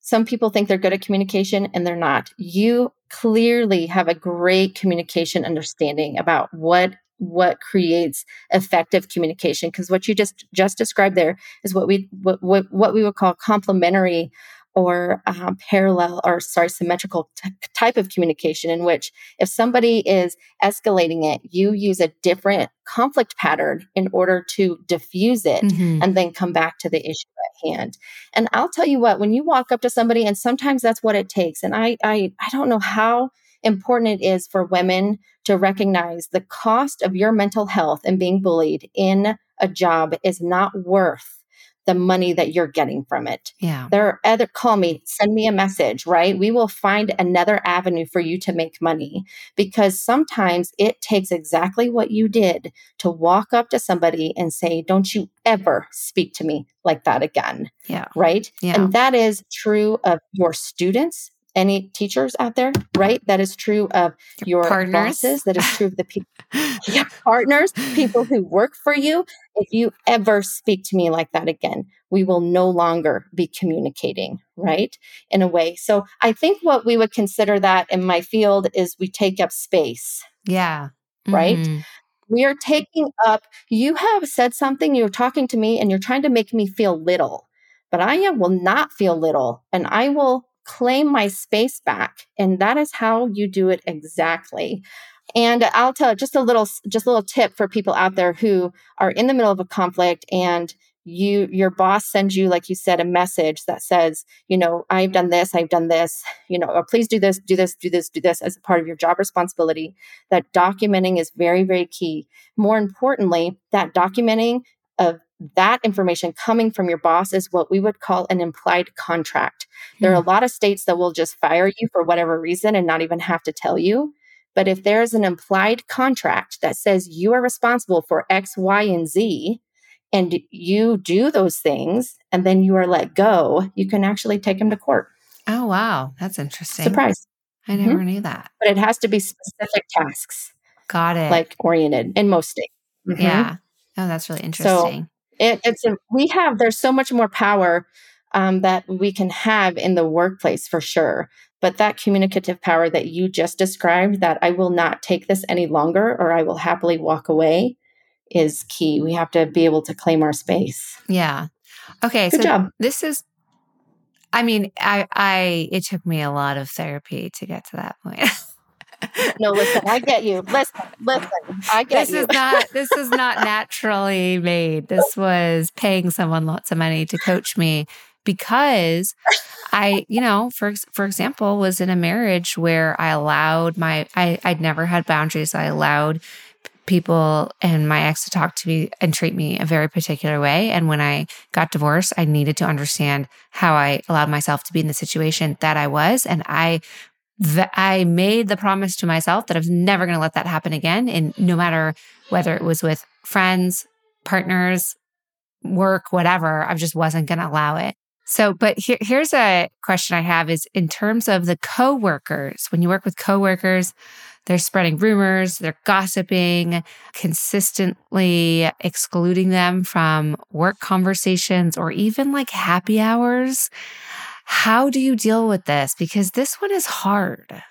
some people think they're good at communication and they're not. You clearly have a great communication understanding about what what creates effective communication because what you just just described there is what we what, what, what we would call complementary or um, parallel or sorry symmetrical t- type of communication in which if somebody is escalating it you use a different conflict pattern in order to diffuse it mm-hmm. and then come back to the issue at hand and i'll tell you what when you walk up to somebody and sometimes that's what it takes and i i, I don't know how important it is for women to recognize the cost of your mental health and being bullied in a job is not worth the money that you're getting from it. Yeah. There are other call me, send me a message, right? We will find another avenue for you to make money because sometimes it takes exactly what you did to walk up to somebody and say, "Don't you ever speak to me like that again." Yeah. Right? Yeah. And that is true of your students any teachers out there, right? That is true of your, partners. bosses. That is true of the people, <laughs> your partners, people who work for you. If you ever speak to me like that again, we will no longer be communicating, right? In a way. So I think what we would consider that in my field is we take up space. Yeah. Right. Mm-hmm. We are taking up, you have said something, you're talking to me, and you're trying to make me feel little, but I will not feel little and I will claim my space back. And that is how you do it exactly. And I'll tell just a little just a little tip for people out there who are in the middle of a conflict and you your boss sends you like you said a message that says, you know, I've done this, I've done this, you know, or please do this, do this, do this, do this as a part of your job responsibility. That documenting is very very key. More importantly, that documenting of that information coming from your boss is what we would call an implied contract. There are a hmm. lot of states that will just fire you for whatever reason and not even have to tell you. But if there's an implied contract that says you are responsible for X, Y, and Z, and you do those things and then you are let go, you can actually take them to court. Oh, wow. That's interesting. Surprise. I never mm-hmm. knew that. But it has to be specific tasks. Got it. Like oriented in most states. Mm-hmm. Yeah. Oh, that's really interesting. So it, it's a, we have there's so much more power um, that we can have in the workplace for sure. But that communicative power that you just described, that I will not take this any longer or I will happily walk away, is key. We have to be able to claim our space. Yeah. Okay. Good so job. this is I mean, I I it took me a lot of therapy to get to that point. <laughs> no, listen, I get you. Listen, listen, I get this you. is not this is not naturally made. This was paying someone lots of money to coach me because I, you know, for for example, was in a marriage where I allowed my I I'd never had boundaries. I allowed people and my ex to talk to me and treat me a very particular way. And when I got divorced, I needed to understand how I allowed myself to be in the situation that I was. And I I made the promise to myself that I was never going to let that happen again. And no matter whether it was with friends, partners, work, whatever, I just wasn't going to allow it. So, but here, here's a question I have is in terms of the coworkers, when you work with coworkers, they're spreading rumors, they're gossiping, consistently excluding them from work conversations or even like happy hours. How do you deal with this? Because this one is hard.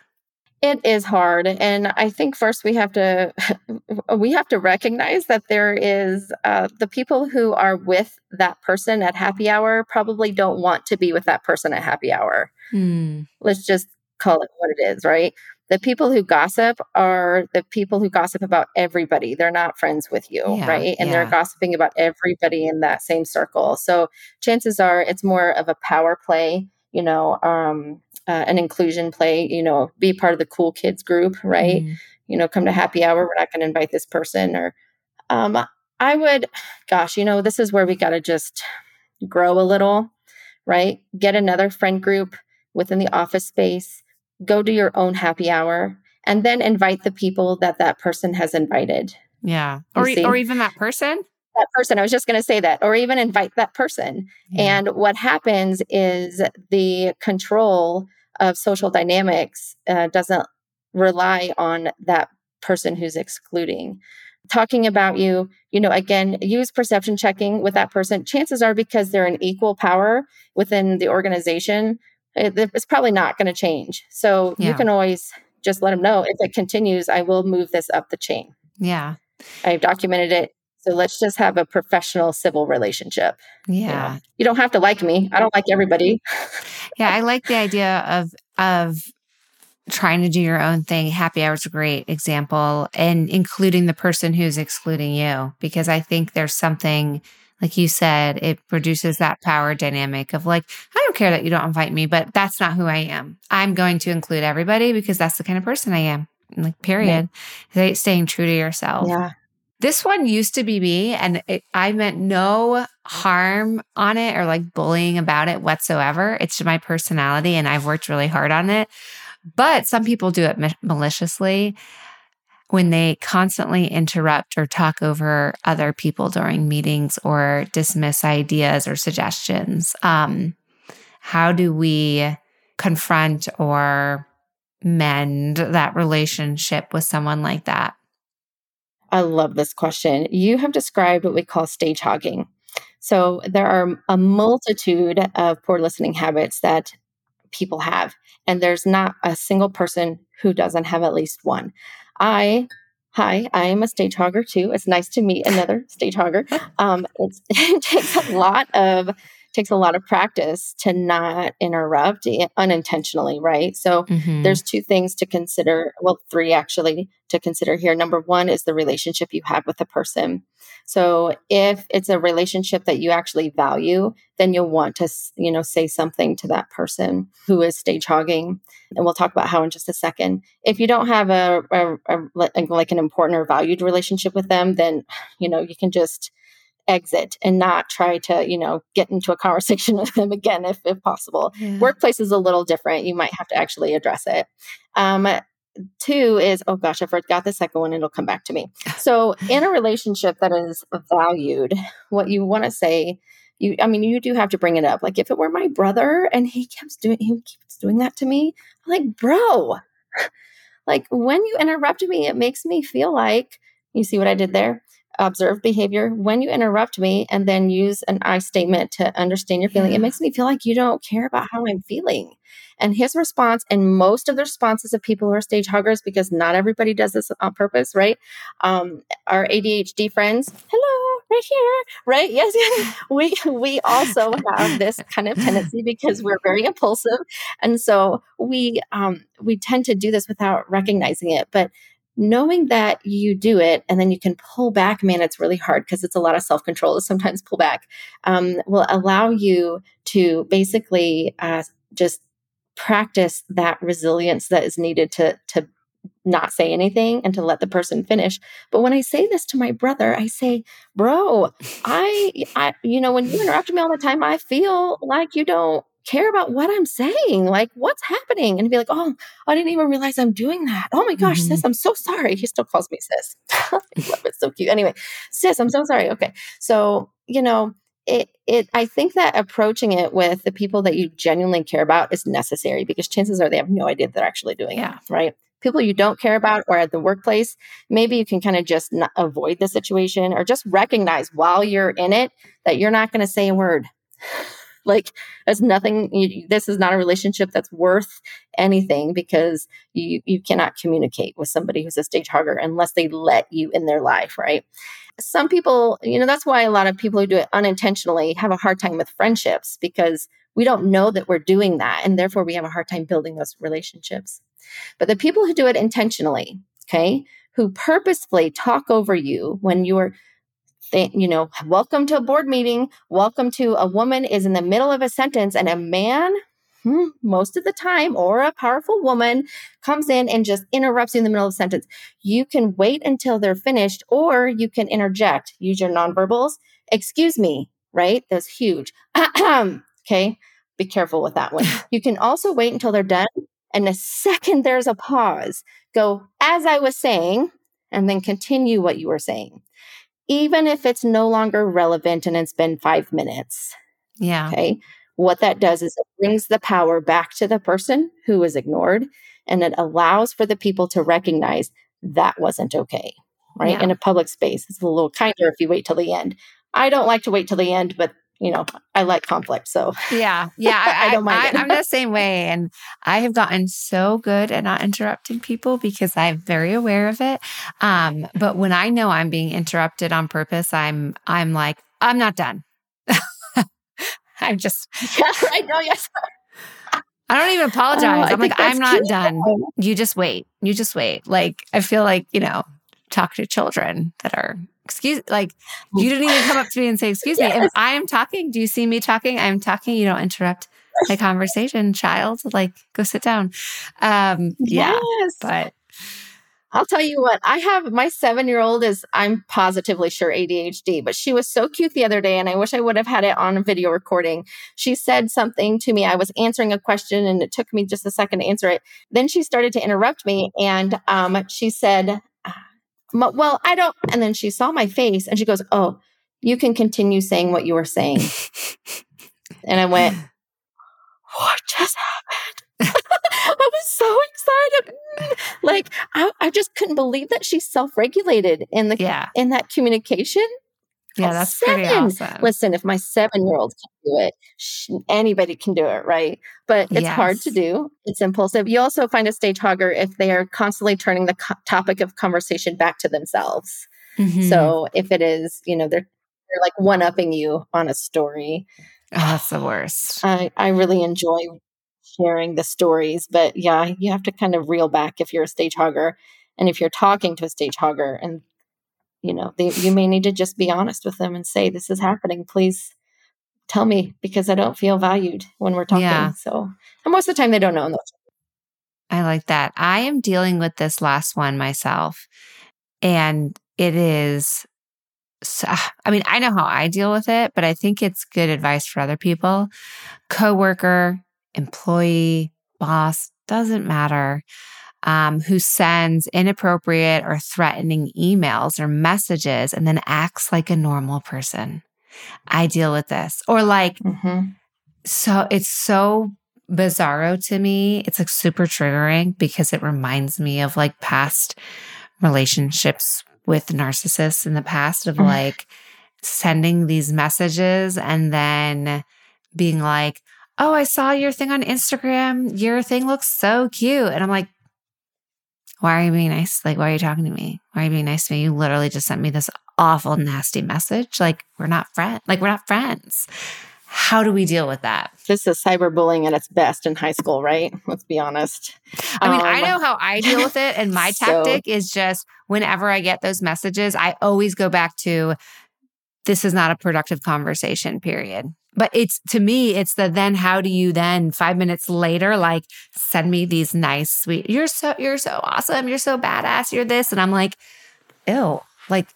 It is hard. And I think first we have to <laughs> we have to recognize that there is uh, the people who are with that person at happy hour probably don't want to be with that person at happy hour. Hmm. Let's just call it what it is, right? The people who gossip are the people who gossip about everybody. They're not friends with you, yeah, right? And yeah. they're gossiping about everybody in that same circle. So chances are it's more of a power play, you know, um, uh, an inclusion play, you know, be part of the cool kids group, right? Mm. You know, come to happy hour. We're not going to invite this person or, um, I would, gosh, you know, this is where we got to just grow a little, right? Get another friend group within the office space go to your own happy hour and then invite the people that that person has invited. Yeah. Or, or even that person? That person. I was just going to say that. Or even invite that person. And what happens is the control of social dynamics uh, doesn't rely on that person who's excluding. Talking about you, you know, again, use perception checking with that person. Chances are because they're an equal power within the organization, it, it's probably not going to change. So Yeah. you can always just let them know if it continues, I will move this up the chain. Yeah. I've documented it. So let's just have a professional civil relationship. you know. Yeah. You don't have to like me. I don't like everybody. Yeah, I like the idea of of trying to do your own thing. Happy hours a great example, and including the person who's excluding you, because I think there's something like you said, it produces that power dynamic of like, I don't care that you don't invite me, but that's not who I am. I'm going to include everybody because that's the kind of person I am. Like, period. Stay- Staying true to yourself. Yeah. This one used to be me, and it, I meant no harm on it or like bullying about it whatsoever. It's just my personality, and I've worked really hard on it. But some people do it ma- maliciously when they constantly interrupt or talk over other people during meetings or dismiss ideas or suggestions. Um, how do we confront or mend that relationship with someone like that? I love this question. You have described what we call stage hogging. So there are a multitude of poor listening habits that people have, and there's not a single person who doesn't have at least one. I, hi, I am a stage hogger too. It's nice to meet another stage hogger. <laughs> Um, <laughs> it takes a lot of takes a lot of practice to not interrupt unintentionally, right? So Mhm. there's two things to consider well three actually to consider here number one is the relationship you have with the person so if it's a relationship that you actually value then you'll want to you know say something to that person who is stage hogging and we'll talk about how in just a second if you don't have a, a, a like an important or valued relationship with them then you know you can just exit and not try to you know get into a conversation <laughs> with them again if, if possible Yeah. workplace is a little different. You might have to actually address it. Um, two is, oh gosh, I forgot the second one. It'll come back to me. <laughs> So, in a relationship that is valued, what you want to say, you, I mean, you do have to bring it up. Like if it were my brother and he keeps doing, he keeps doing that to me, I'm like, bro, <laughs> like when you interrupt me, it makes me feel like you see what I did there. Observe behavior. When you interrupt me and then use an I statement to understand your feeling, Yeah. it makes me feel like you don't care about how I'm feeling. And his response, and most of the responses of people who are stage hoggers, because not everybody does this on purpose, right? Um, our ADHD friends, hello, right here, right? Yes, yes. <laughs> We we also have this kind of tendency because we're very impulsive, and so we um, we tend to do this without recognizing it. But knowing that you do it and then you can pull back, man, it's really hard because it's a lot of self control to sometimes pull back. Um, will allow you to basically uh, just practice that resilience that is needed to to not say anything and to let the person finish but when i say this to my brother i say bro i i you know when you <laughs> interrupt me all the time i feel like you don't care about what i'm saying like what's happening and be like oh i didn't even realize i'm doing that oh my gosh Mhm. sis i'm so sorry he still calls me sis <laughs> i love it so cute anyway sis i'm so sorry okay so you know it it I think that approaching it with the people that you genuinely care about is necessary because chances are they have no idea that they're actually doing Yeah. it, right? People you don't care about or at the workplace, maybe you can kind of just not avoid the situation or just recognize while you're in it that you're not going to say a word. Like there's nothing. You, this is not a relationship that's worth anything because you you cannot communicate with somebody who's a stage hogger unless they let you in their life, right? some people, you know, that's why a lot of people who do it unintentionally have a hard time with friendships because we don't know that we're doing that. And therefore, we have a hard time building those relationships. But the people who do it intentionally, okay, who purposefully talk over you when you're, th- you know, welcome to a board meeting, welcome to a woman is in the middle of a sentence and a man, hmm, most of the time, or a powerful woman comes in and just interrupts you in the middle of a sentence. You can wait until they're finished or you can interject. Use your nonverbals. Excuse me right? That's huge. <clears throat> Okay be careful with that one. <laughs> You can also wait until they're done and the second there's a pause. Go as i was saying and then continue what you were saying even if it's no longer relevant and it's been five minutes Yeah. Okay. What that does is it brings the power back to the person who was ignored and it allows for the people to recognize that wasn't okay. Right. Yeah. In a public space, it's a little kinder if you wait till the end. I don't like to wait till the end, but you know, I like conflict. So yeah, yeah, <laughs> I, I don't mind. I, am the same way, and I have gotten so good at not interrupting people because I'm very aware of it. Um, but when I know I'm being interrupted on purpose, I'm I'm like, I'm not done. <laughs> I'm just <laughs> yeah, I know. Yes. I don't even apologize. Oh, I'm like, I'm not done. You just wait. You just wait. Like, I feel like, you know, talk to children that are excuse like you didn't even come up to me and say excuse yes. me if i am talking do you see me talking i'm talking you don't interrupt my conversation child like go sit down um yeah yes. but I'll tell you what, I have my seven year old is, I'm positively sure ADHD, but she was so cute the other day, and I wish I would have had it on a video recording. She said something to me. I was answering a question, and it took me just a second to answer it. Then she started to interrupt me, and um, she said, well, I don't. And then she saw my face and she goes, Oh, you can continue saying what you were saying. <laughs> and I went, What just happened? <laughs> I was so excited. like I, I, just couldn't believe that she self-regulated in the yeah. in that communication. Yeah, that's seven. pretty awesome. Listen, if my seven year old can do it, sh- anybody can do it, right? But it's yes. hard to do. It's impulsive. You also find a stage hogger if they are constantly turning the co- topic of conversation back to themselves. Mm-hmm. So if it is, you know, they're they're like one upping you on a story. Oh, that's the worst. I, I really enjoy sharing the stories, but yeah, you have to kind of reel back if you're a stage hogger. And if you're talking to a stage hogger and you know they, you may need to just be honest with them and say this is happening. Please tell me because i don't feel valued when we're talking. Yeah. so and most of the time they don't know. I like that. I am dealing with this last one myself and it is so, <sighs> i mean i know how i deal with it but i think it's good advice for other people. Coworker employee boss doesn't matter um, who sends inappropriate or threatening emails or messages and then acts like a normal person. I deal with this. Or like, mm-hmm. so it's so bizarro to me. It's like super triggering because it reminds me of like past relationships with narcissists in the past of mm. like sending these messages and then being like, Oh, I saw your thing on Instagram. Your thing looks so cute. And I'm like, why are you being nice? Like, why are you talking to me? Why are you being nice to me? You literally just sent me this awful, nasty message. Like, we're not friends. Like, we're not friends. How do we deal with that? This is cyberbullying at its best in high school, right? Let's be honest. I mean, um, I know how I deal with it. And my <laughs> so, tactic is just whenever I get those messages, I always go back to this is not a productive conversation, period. But it's to me, it's the then how do you then five minutes later, like send me these nice, sweet, you're so, you're so awesome. You're so badass. You're this. And I'm like, ew, like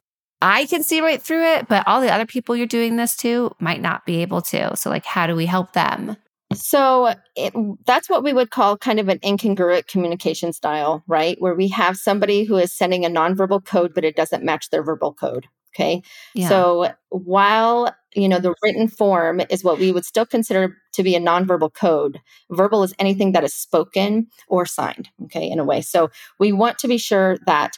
I can see right through it, but all the other people you're doing this to might not be able to. So, like, how do we help them? So it, that's what we would call kind of an incongruent communication style, right? Where we have somebody who is sending a nonverbal code, but it doesn't match their verbal code. Okay. Yeah. So while, you know, the written form is what we would still consider to be a nonverbal code, verbal is anything that is spoken or signed. Okay. In a way. So we want to be sure that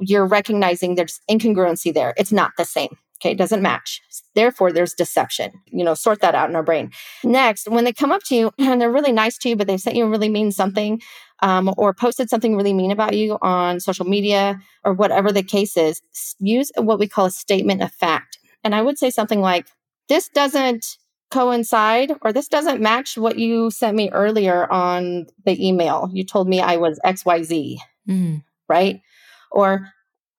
you're recognizing there's incongruency there. It's not the same. Okay, it doesn't match. Therefore, there's deception. You know, sort that out in our brain. Next, when they come up to you <clears throat> and they're really nice to you, but they sent you really mean something, um, or posted something really mean about you on social media or whatever the case is, use what we call a statement of fact. And I would say something like, "This doesn't coincide or this doesn't match what you sent me earlier on the email. You told me I was XYZ, mm. right? Or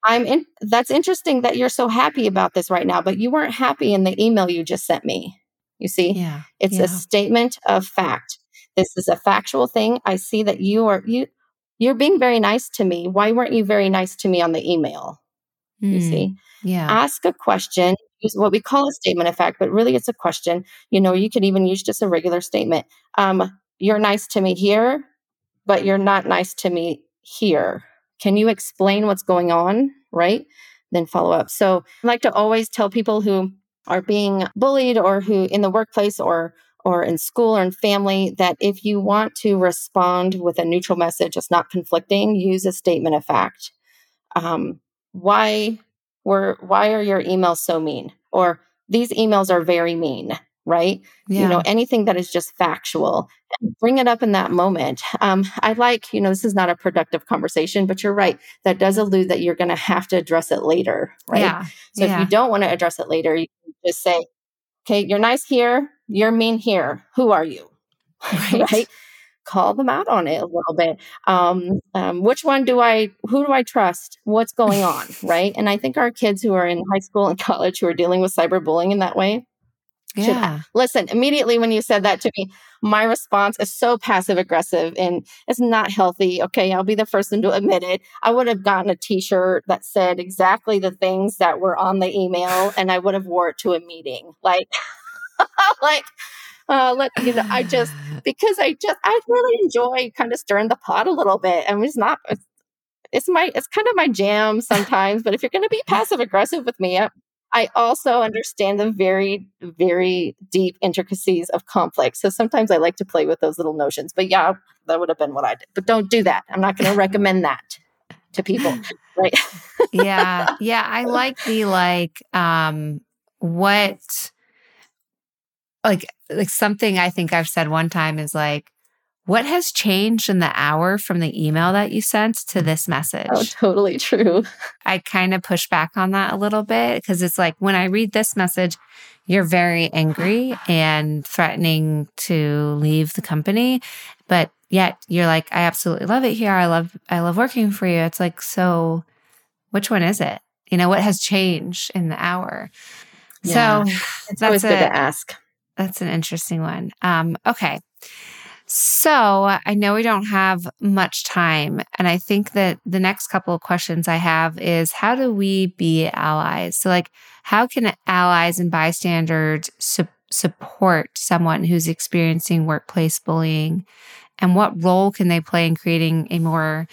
I'm in, that's interesting that you're so happy about this right now, but you weren't happy in the email you just sent me. You see? Yeah. It's yeah. a statement of fact. This is a factual thing. I see that you are you you're being very nice to me. Why weren't you very nice to me on the email? Mm, you see? Yeah. Ask a question. Use what we call a statement of fact, but really it's a question. You know, you could even use just a regular statement. Um, you're nice to me here, but you're not nice to me here. Can you explain what's going on? Right? Then follow up. So I like to always tell people who are being bullied or who in the workplace or or in school or in family that if you want to respond with a neutral message that's not conflicting, use a statement of fact. Um, why were why are your emails so mean? Or these emails are very mean right? Yeah. You know, anything that is just factual, bring it up in that moment. Um, I like, you know, this is not a productive conversation, but you're right. That does allude that you're going to have to address it later, right? Yeah. So yeah. if you don't want to address it later, you just say, okay, you're nice here, you're mean here. Who are you? <laughs> <laughs> Right. right? Call them out on it a little bit. Um, um, which one do I, who do I trust? What's going on? <laughs> right. And I think our kids who are in high school and college who are dealing with cyberbullying in that way, yeah. Should, listen, immediately when you said that to me, my response is so passive aggressive and it's not healthy. Okay, I'll be the first one to admit it. I would have gotten a t-shirt that said exactly the things that were on the email <laughs> and I would have wore it to a meeting. Like <laughs> like uh let you know, I just <sighs> because I just I really enjoy kind of stirring the pot a little bit. I mean it's not it's, it's my it's kind of my jam sometimes, but if you're going to be passive aggressive with me, I also understand the very, very deep intricacies of conflict. So sometimes I like to play with those little notions. But yeah, that would have been what I did. But don't do that. I'm not going to recommend that to people. <laughs> Right. yeah. <laughs> Yeah. I like the like, um, what, like, like something I think I've said one time is like, what has changed in the hour from the email that you sent to this message? Oh, totally true. <laughs> I kind of push back on that a little bit because it's like when I read this message, you're very angry and threatening to leave the company, but yet you're like, I absolutely love it here. I love, I love working for you. It's like, so which one is it? You know, what has changed in the hour? Yeah. So it's always good a, to ask. That's an interesting one. Um, okay. So I know we don't have much time. And I think that the next couple of questions I have is how do we be allies? So, like, how can allies and bystanders su- support someone who's experiencing workplace bullying? And what role can they play in creating a more,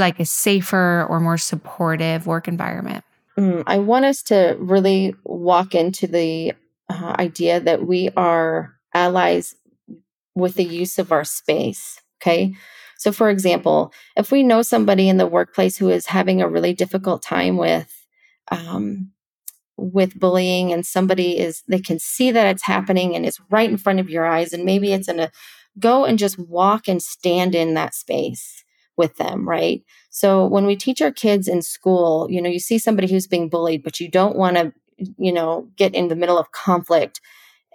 like, a safer or more supportive work environment? Mm, I want us to really walk into the uh, idea that we are allies with the use of our space. Okay. So, for example, if we know somebody in the workplace who is having a really difficult time with, um, with bullying and somebody is they can see that it's happening and it's right in front of your eyes and maybe it's in a go and just walk and stand in that space with them right so when we teach our kids in school you know you see somebody who's being bullied but you don't want to you know get in the middle of conflict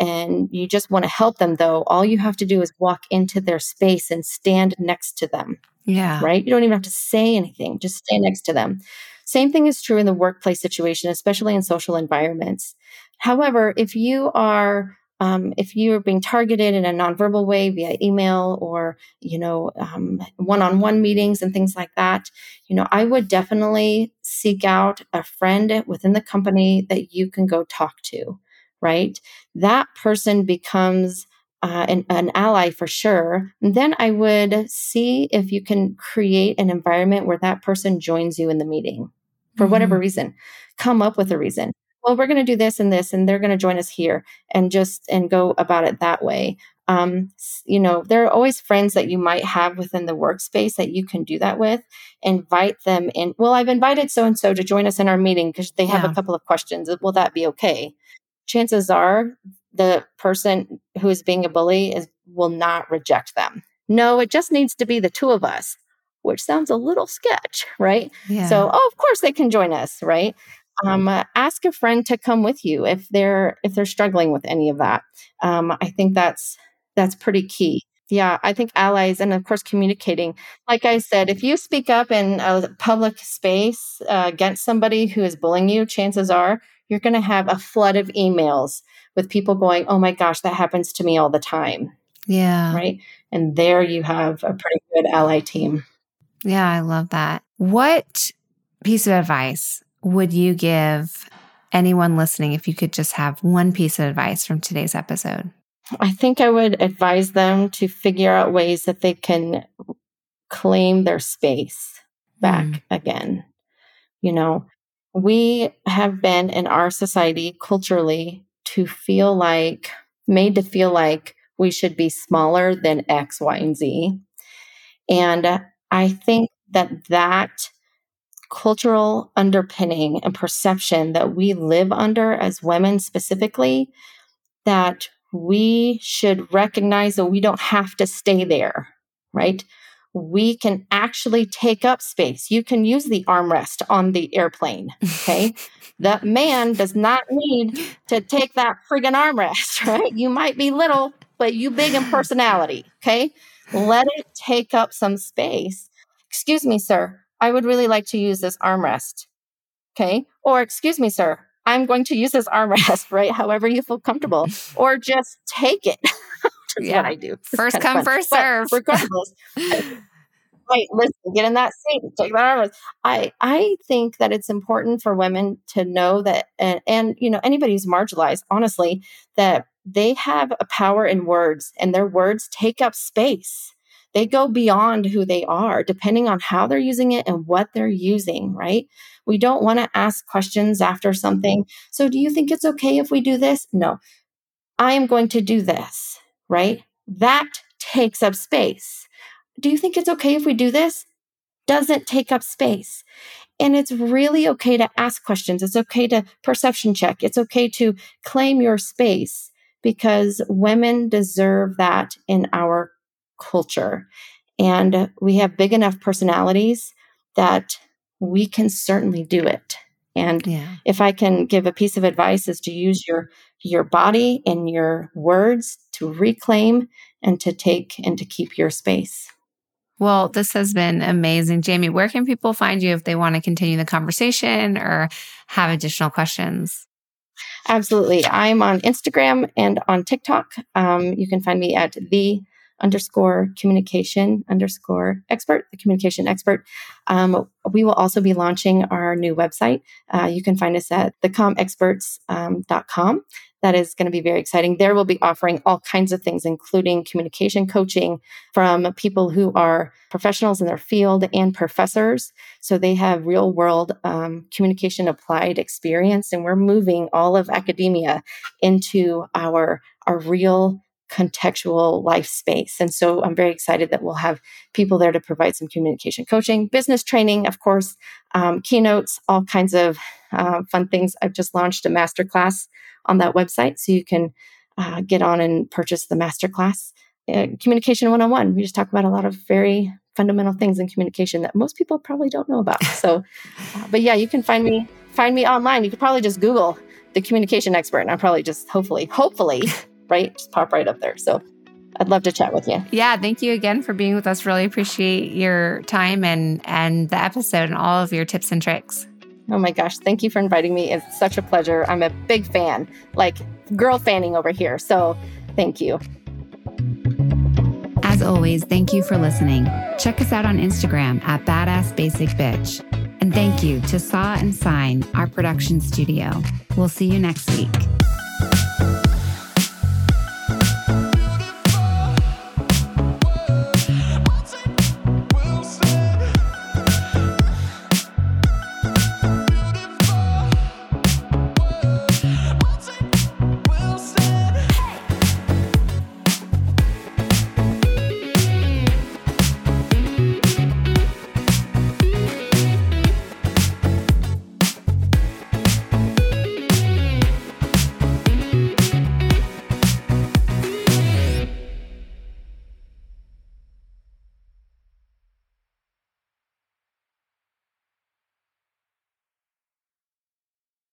and you just want to help them though, all you have to do is walk into their space and stand next to them. Yeah. Right? You don't even have to say anything, just stand next to them. Same thing is true in the workplace situation, especially in social environments. However, if you are um, if you are being targeted in a nonverbal way via email or you know um, one-on-one meetings and things like that you know i would definitely seek out a friend within the company that you can go talk to right? That person becomes uh, an, an, ally for sure. Then I would see if you can create an environment where that person joins you in the meeting for mm-hmm. whatever reason. Come up with a reason. Well, we're going to do this and this, and they're going to join us here, and just and go about it that way. Um, you know, there are always friends that you might have within the workspace that you can do that with. Invite them in. Well, I've invited so and so to join us in our meeting because they have yeah. a couple of questions. Will that be okay? Chances are the person who is being a bully is will not reject them. No, it just needs to be the two of us, which sounds a little sketch, right? Yeah. So, oh, of course they can join us, right? Um, uh, ask a friend to come with you if they're if they're struggling with any of that. Um, I think that's that's pretty key. Yeah, I think allies and of course communicating. Like I said, if you speak up in a public space uh, against somebody who is bullying you, chances are you're going to have a flood of emails with people going, oh my gosh, that happens to me all the time. Yeah. Right. And there you have a pretty good ally team. Yeah, I love that. What piece of advice would you give anyone listening if you could just have one piece of advice from today's episode? I think I would advise them to figure out ways that they can claim their space back mm. again. You know, we have been in our society culturally to feel like, made to feel like we should be smaller than X, Y, and Z. And I think that that cultural underpinning and perception that we live under as women specifically that we should recognize that we don't have to stay there, right? We can actually take up space. You can use the armrest on the airplane. Okay. <laughs> that man does not need to take that friggin' armrest, <laughs> right? You might be little, but you big in personality. Okay. Let it take up some space. Excuse me, sir. I would really like to use this armrest. Okay. Or, excuse me, sir, I'm going to use this armrest, <laughs> right? However you feel comfortable, or just take it. That's yeah. what I do. <laughs> It's first come, first serve. <laughs> regardless. right, listen, get in that seat, take that armrest. I I think that it's important for women to know that, and, and you know anybody who's marginalized, honestly, that they have a power in words, and their words take up space they go beyond who they are, depending on how they're using it and what they're using, right? We don't want to ask questions after something. So, do you think it's okay if we do this? No. I am going to do this, right? That takes up space. Do you think it's okay if we do this? Doesn't take up space. And it's really okay to ask questions. It's okay to perception check. It's okay to claim your space because women deserve that in our culture. And we have big enough personalities that we can certainly do it. And yeah. if I can give a piece of advice is to use your your body and your words to reclaim and to take and to keep your space. Well, this has been amazing. Jaime, where can people find you if they want to continue the conversation or have additional questions? Absolutely. I'm on Instagram and on TikTok. Um, you can find me at the underscore communication underscore expert, the communication expert. Um, we will also be launching our new website. Uh, you can find us at thecomexperts.com. Um, that is going to be very exciting. There we'll be offering all kinds of things, including communication coaching from people who are professionals in their field and professors. So they have real world um, communication applied experience, and we're moving all of academia into our our real contextual life space. And so I'm very excited that we'll have people there to provide some communication coaching, business training, of course, um, keynotes, all kinds of uh, fun things. I've just launched a masterclass on that website, so you can uh, get on and purchase the masterclass. Uh, communication 101. We just talk about a lot of very fundamental things in communication that most people probably don't know about. So, uh, but yeah, you can find me find me online. You could probably just Google the communication expert, and I'm probably just hopefully, hopefully right? Just pop right up there. So I'd love to chat with you. Yeah, thank you again for being with us. Really appreciate your time and and the episode and all of your tips and tricks. Oh my gosh, thank you for inviting me. It's such a pleasure. I'm a big fan, like girl fanning over here. So, thank you. As always, thank you for listening. Check us out on Instagram at Badass Basic Bitch. And thank you to Saw and Sign, our production studio. We'll see you next week.